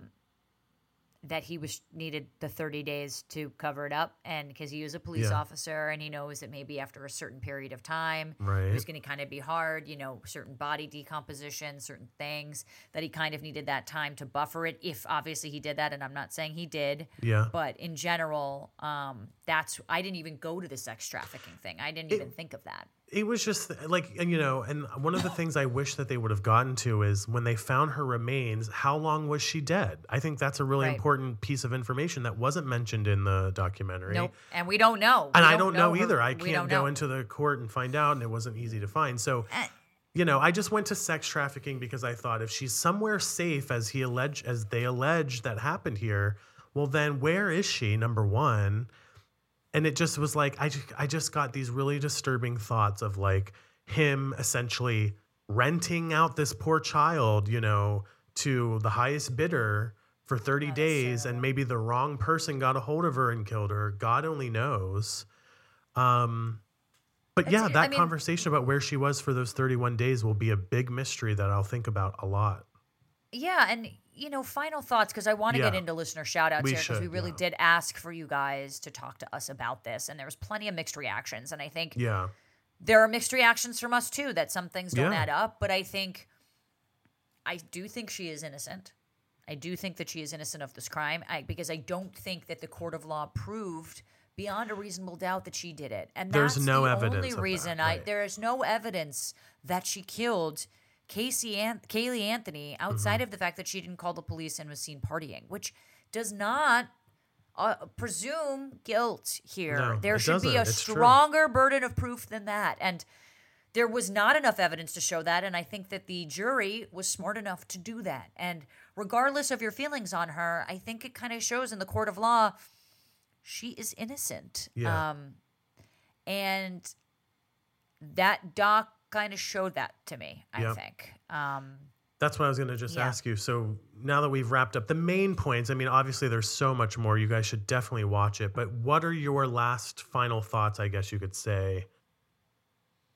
that he was needed the thirty days to cover it up, and because he was a police Yeah. officer and he knows that maybe after a certain period of time, Right. it was going to kind of be hard, you know, certain body decomposition, certain things that he kind of needed that time to buffer it. If obviously he did that, and I'm not saying he did, yeah. but in general, um, that's I didn't even go to the sex trafficking thing. I didn't even think of that. It was just like and you know and one of the things i wish that they would have gotten to is when they found her remains how long was she dead i think that's a really Right. important piece of information that wasn't mentioned in the documentary Nope, and we don't know. and We i don't know, her- either i can't go know. into the court and find out and it wasn't easy to find so Eh. you know i just went to sex trafficking because i thought if she's somewhere safe as he alleged as they allege that happened here well then where is she number one and it just was like I just, I just got these really disturbing thoughts of like him essentially renting out this poor child, you know, to the highest bidder for 30 that's days and maybe the wrong person got a hold of her and killed her. God only knows. Um but yeah, that I mean- conversation about where she was for those 31 days will be a big mystery that I'll think about a lot. Yeah, and you know, final thoughts because I want to get into listener shout outs here because we really yeah. did ask for you guys to talk to us about this, and there was plenty of mixed reactions. And I think Yeah. there are mixed reactions from us too that some things don't Yeah. add up. But I think, I do think she is innocent. I do think that she is innocent of this crime I, because I don't think that the court of law proved beyond a reasonable doubt that she did it. And There's that's no the evidence only of that, reason I there is no evidence that she killed Casey An- Caylee Anthony outside Mm-hmm. of the fact that she didn't call the police and was seen partying, which does not uh, presume guilt here. No, there should be doesn't. a It's true. stronger burden of proof than that. And there was not enough evidence to show that. And I think that the jury was smart enough to do that. And regardless of your feelings on her, I think it kind of shows in the court of law she is innocent. Yeah. Um, and that doc kind of showed that to me, I Yep. think. Um, That's what I was going to just Yeah. ask you. So now that we've wrapped up the main points, I mean, obviously there's so much more. You guys should definitely watch it. But what are your last final thoughts? I guess you could say.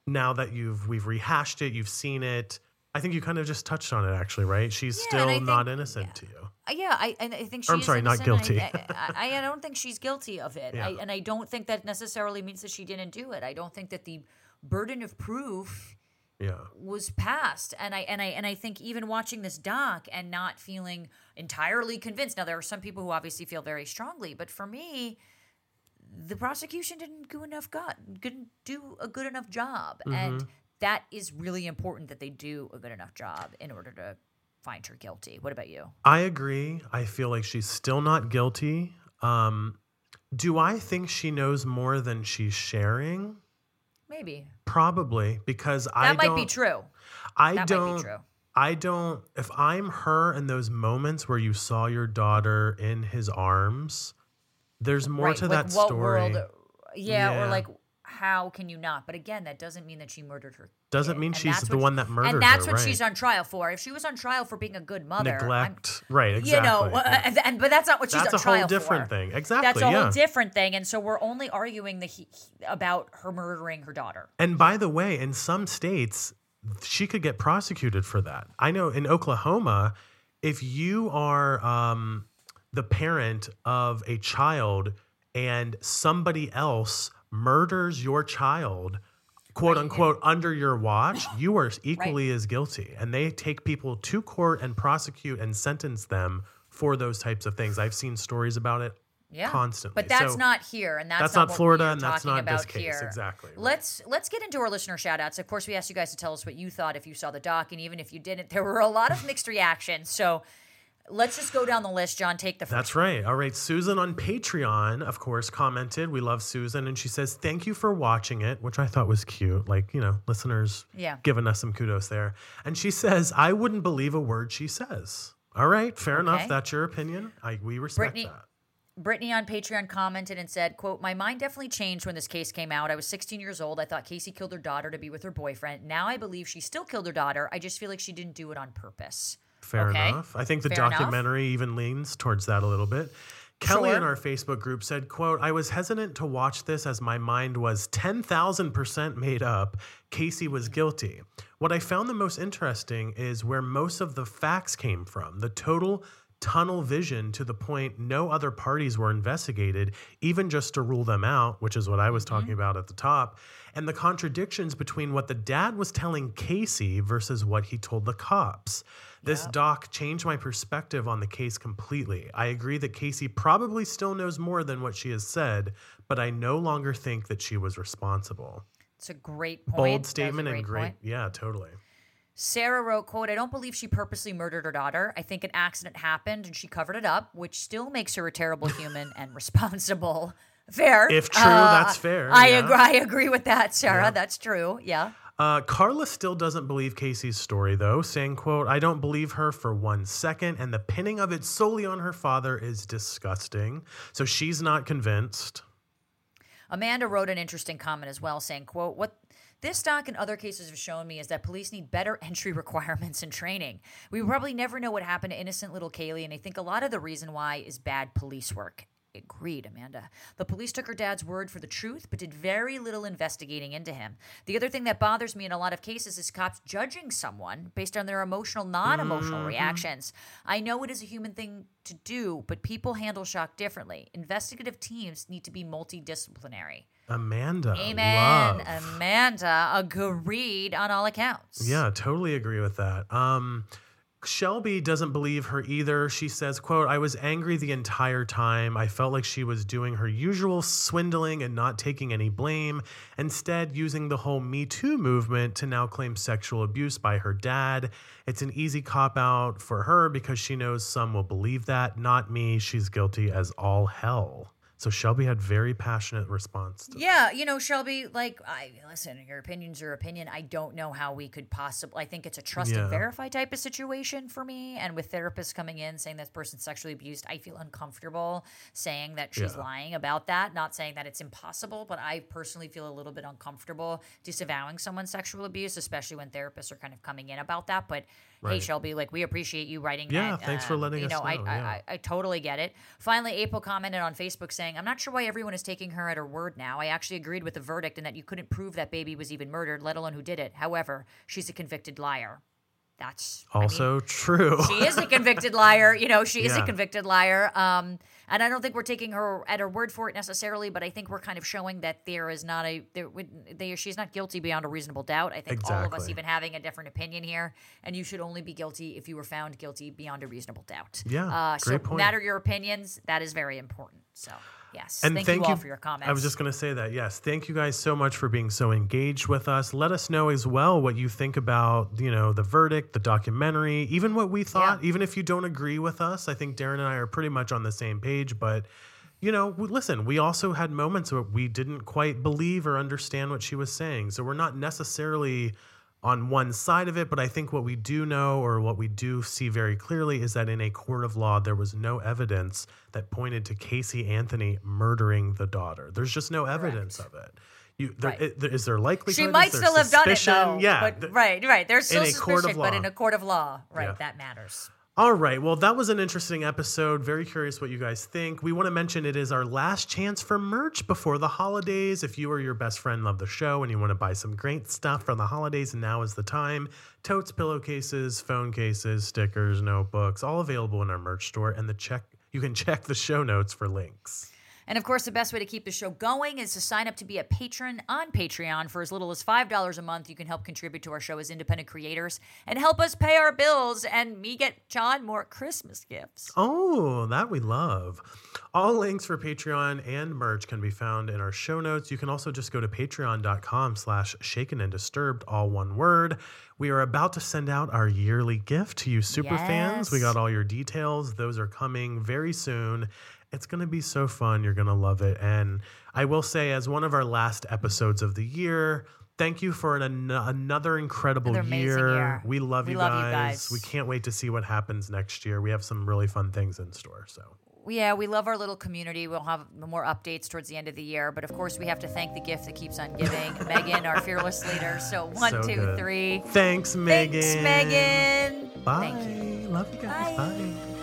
Now that you've we've rehashed it, you've seen it. I think you kind of just touched on it, actually, right? She's Yeah, still not think- innocent to you. Uh, Yeah, I, and I think she's. I'm sorry, not guilty. I, I, I don't think she's guilty of it, I, and I don't think that necessarily means that she didn't do it. I don't think that the burden of proof Yeah, was passed, and I and I and I think even watching this doc and not feeling entirely convinced. Now there are some people who obviously feel very strongly, but for me, the prosecution didn't do enough. God didn't do a good enough job, and that is really important that they do a good enough job in order to find her guilty. What about you? I agree. I feel like she's still not guilty. Um, do I think she knows more than she's sharing? Maybe Probably because I that might don't. be true. I That don't. might be true. I don't. If I'm her in those moments where you saw your daughter in his arms, There's more right, to like that story. world? Yeah, Yeah. or like how can you not? But again, that doesn't mean that she murdered her. Doesn't kid, mean and she's the what- one that murdered And that's her, what right. she's on trial for. If she was on trial for being a good mother, I'm- Neglect. right, exactly. you know, uh, and, and- but that's not what she's That's on trial for. That's a whole different for. thing. Exactly. That's a yeah. whole different thing, and so we're only arguing the he, he- about her murdering her daughter. And by the way, in some states, she could get prosecuted for that. I know in Oklahoma, if you are um, the parent of a child and somebody else murders your child, quote unquote, under your watch, you are equally as guilty. And they take people to court and prosecute and sentence them for those types of things. I've seen stories about it Yeah, constantly. But that's So- not here, and that's, That's not, not what Florida, and that's talking not this case. here. Exactly, right. Let's let's get into our listener shout outs. Of course, we asked you guys to tell us what you thought if you saw the doc, and even if you didn't, there were a lot of mixed reactions. So let's just go down the list. John, take the first. That's right. All right. Susan on Patreon, of course, commented. We love Susan. And she says, Thank you for watching it, which I thought was cute. Like, you know, listeners Yeah. giving us some kudos there. And she says, I wouldn't believe a word she says. All right. Fair enough. That's your opinion. I, we respect Brittany- that. Brittany on Patreon commented and said, quote, My mind definitely changed when this case came out. I was 16 years old. I thought Casey killed her daughter to be with her boyfriend. Now I believe she still killed her daughter. I just feel like she didn't do it on purpose. Fair Okay. enough. I think the Fair enough. documentary even leans towards that a little bit. Kelly in our Facebook group said, quote, I was hesitant to watch this as my mind was 10,000% made up. Casey was guilty. What I found the most interesting is where most of the facts came from. The total tunnel vision to the point no other parties were investigated, even just to rule them out, which is what I was talking mm-hmm. about at the top, and the contradictions between what the dad was telling Casey versus what he told the cops. This doc changed my perspective on the case completely. I agree that Casey probably still knows more than what she has said, but I no longer think that she was responsible. It's a great point. Bold statement and great. point. Yeah, totally. Sarah wrote, quote, I don't believe she purposely murdered her daughter. I think an accident happened and she covered it up, which still makes her a terrible human and responsible. Fair. If true, that's uh, fair, I yeah. agree I agree with that, Sarah. That's true. Yeah. Uh, Carla still doesn't believe Casey's story, though, saying, quote, I don't believe her for one second, and the pinning of it solely on her father is disgusting. So she's not convinced. Amanda wrote an interesting comment as well, saying, quote, what this doc and other cases have shown me is that police need better entry requirements and training. We probably never know what happened to innocent little Caylee, and I think a lot of the reason why is bad police work. Agreed, Amanda. The police took her dad's word for the truth, but did very little investigating into him. The other thing that bothers me in a lot of cases is cops judging someone based on their emotional, non emotional reactions. I know it is a human thing to do, but people handle shock differently. Investigative teams need to be multidisciplinary. Amanda. Amen. love. Amanda agreed on all accounts. Yeah, totally agree with that. Um, Shelby doesn't believe her either. She says, quote, I was angry the entire time. I felt like she was doing her usual swindling and not taking any blame, instead using the whole Me Too movement to now claim sexual abuse by her dad. It's an easy cop out for her because she knows some will believe that. Not me. She's guilty as all hell. So Shelby had very passionate response to Yeah, you know, Shelby, like, I listen, your opinion's your opinion. I don't know how we could possibly, I think it's a trust Yeah. and verify type of situation for me. And with therapists coming in saying this person's sexually abused, I feel uncomfortable saying that she's Yeah. lying about that. Not saying that it's impossible, but I personally feel a little bit uncomfortable disavowing someone's sexual abuse, especially when therapists are kind of coming in about that. But hey, Shelby, like, we appreciate you writing that. Yeah, that. thanks for um, letting you us know, know, I, yeah. I, I totally get it. Finally, April commented on Facebook saying, I'm not sure why everyone is taking her at her word now. I actually agreed with the verdict and that you couldn't prove that baby was even murdered, let alone who did it. However, she's a convicted liar. That's I mean, Also true. she is a convicted liar. You know, she is a convicted liar. Um, and I don't think we're taking her at her word for it necessarily, but I think we're kind of showing that there is not a there. They, she's not guilty beyond a reasonable doubt. I think all of us even having a different opinion here, and you should only be guilty if you were found guilty beyond a reasonable doubt. Yeah, Uh, so great point. matter your opinions. That is very important. So yes, And thank, you all for your comments. I was just going to say that. Yes, thank you guys so much for being so engaged with us. Let us know as well what you think about you know the verdict, the documentary, even what we thought. Even if you don't agree with us, I think Daryn and I are pretty much on the same page. But you know, listen, we also had moments where we didn't quite believe or understand what she was saying, so we're not necessarily on one side of it, but I think what we do know or what we do see very clearly is that in a court of law, there was no evidence that pointed to Casey Anthony murdering the daughter. There's just no evidence of it. You, there, Right. it- is there likelihood? She might still have done it though. Yeah. but, right, right. There's still in a court of suspicion, but in a court of law, right, Yeah. that matters. All right. Well, that was an interesting episode. Very curious what you guys think. We want to mention it is our last chance for merch before the holidays. If you or your best friend love the show and you want to buy some great stuff for the holidays, now is the time. Totes, pillowcases, phone cases, stickers, notebooks, all available in our merch store. And the check you can check the show notes for links. And of course, the best way to keep the show going is to sign up to be a patron on Patreon for as little as $5 a month. You can help contribute to our show as independent creators and help us pay our bills and me get John more Christmas gifts. Oh, that we love. All links for Patreon and merch can be found in our show notes. You can also just go to patreon.com slash shaken and disturbed, all one word. We are about to send out our yearly gift to you super fans. We got all your details. Those are coming very soon. It's going to be so fun. You're going to love it. And I will say, as one of our last episodes of the year, thank you for an, another incredible Another year. year. We love, We you, love you guys. We can't wait to see what happens next year. We have some really fun things in store. So. Yeah, we love our little community. We'll have more updates towards the end of the year. But of course, we have to thank the gift that keeps on giving, Megan, our fearless leader. So one, So two, three. Thanks, Megan. Thanks, Megan. Bye. Thank you. Love you guys. Bye. Bye.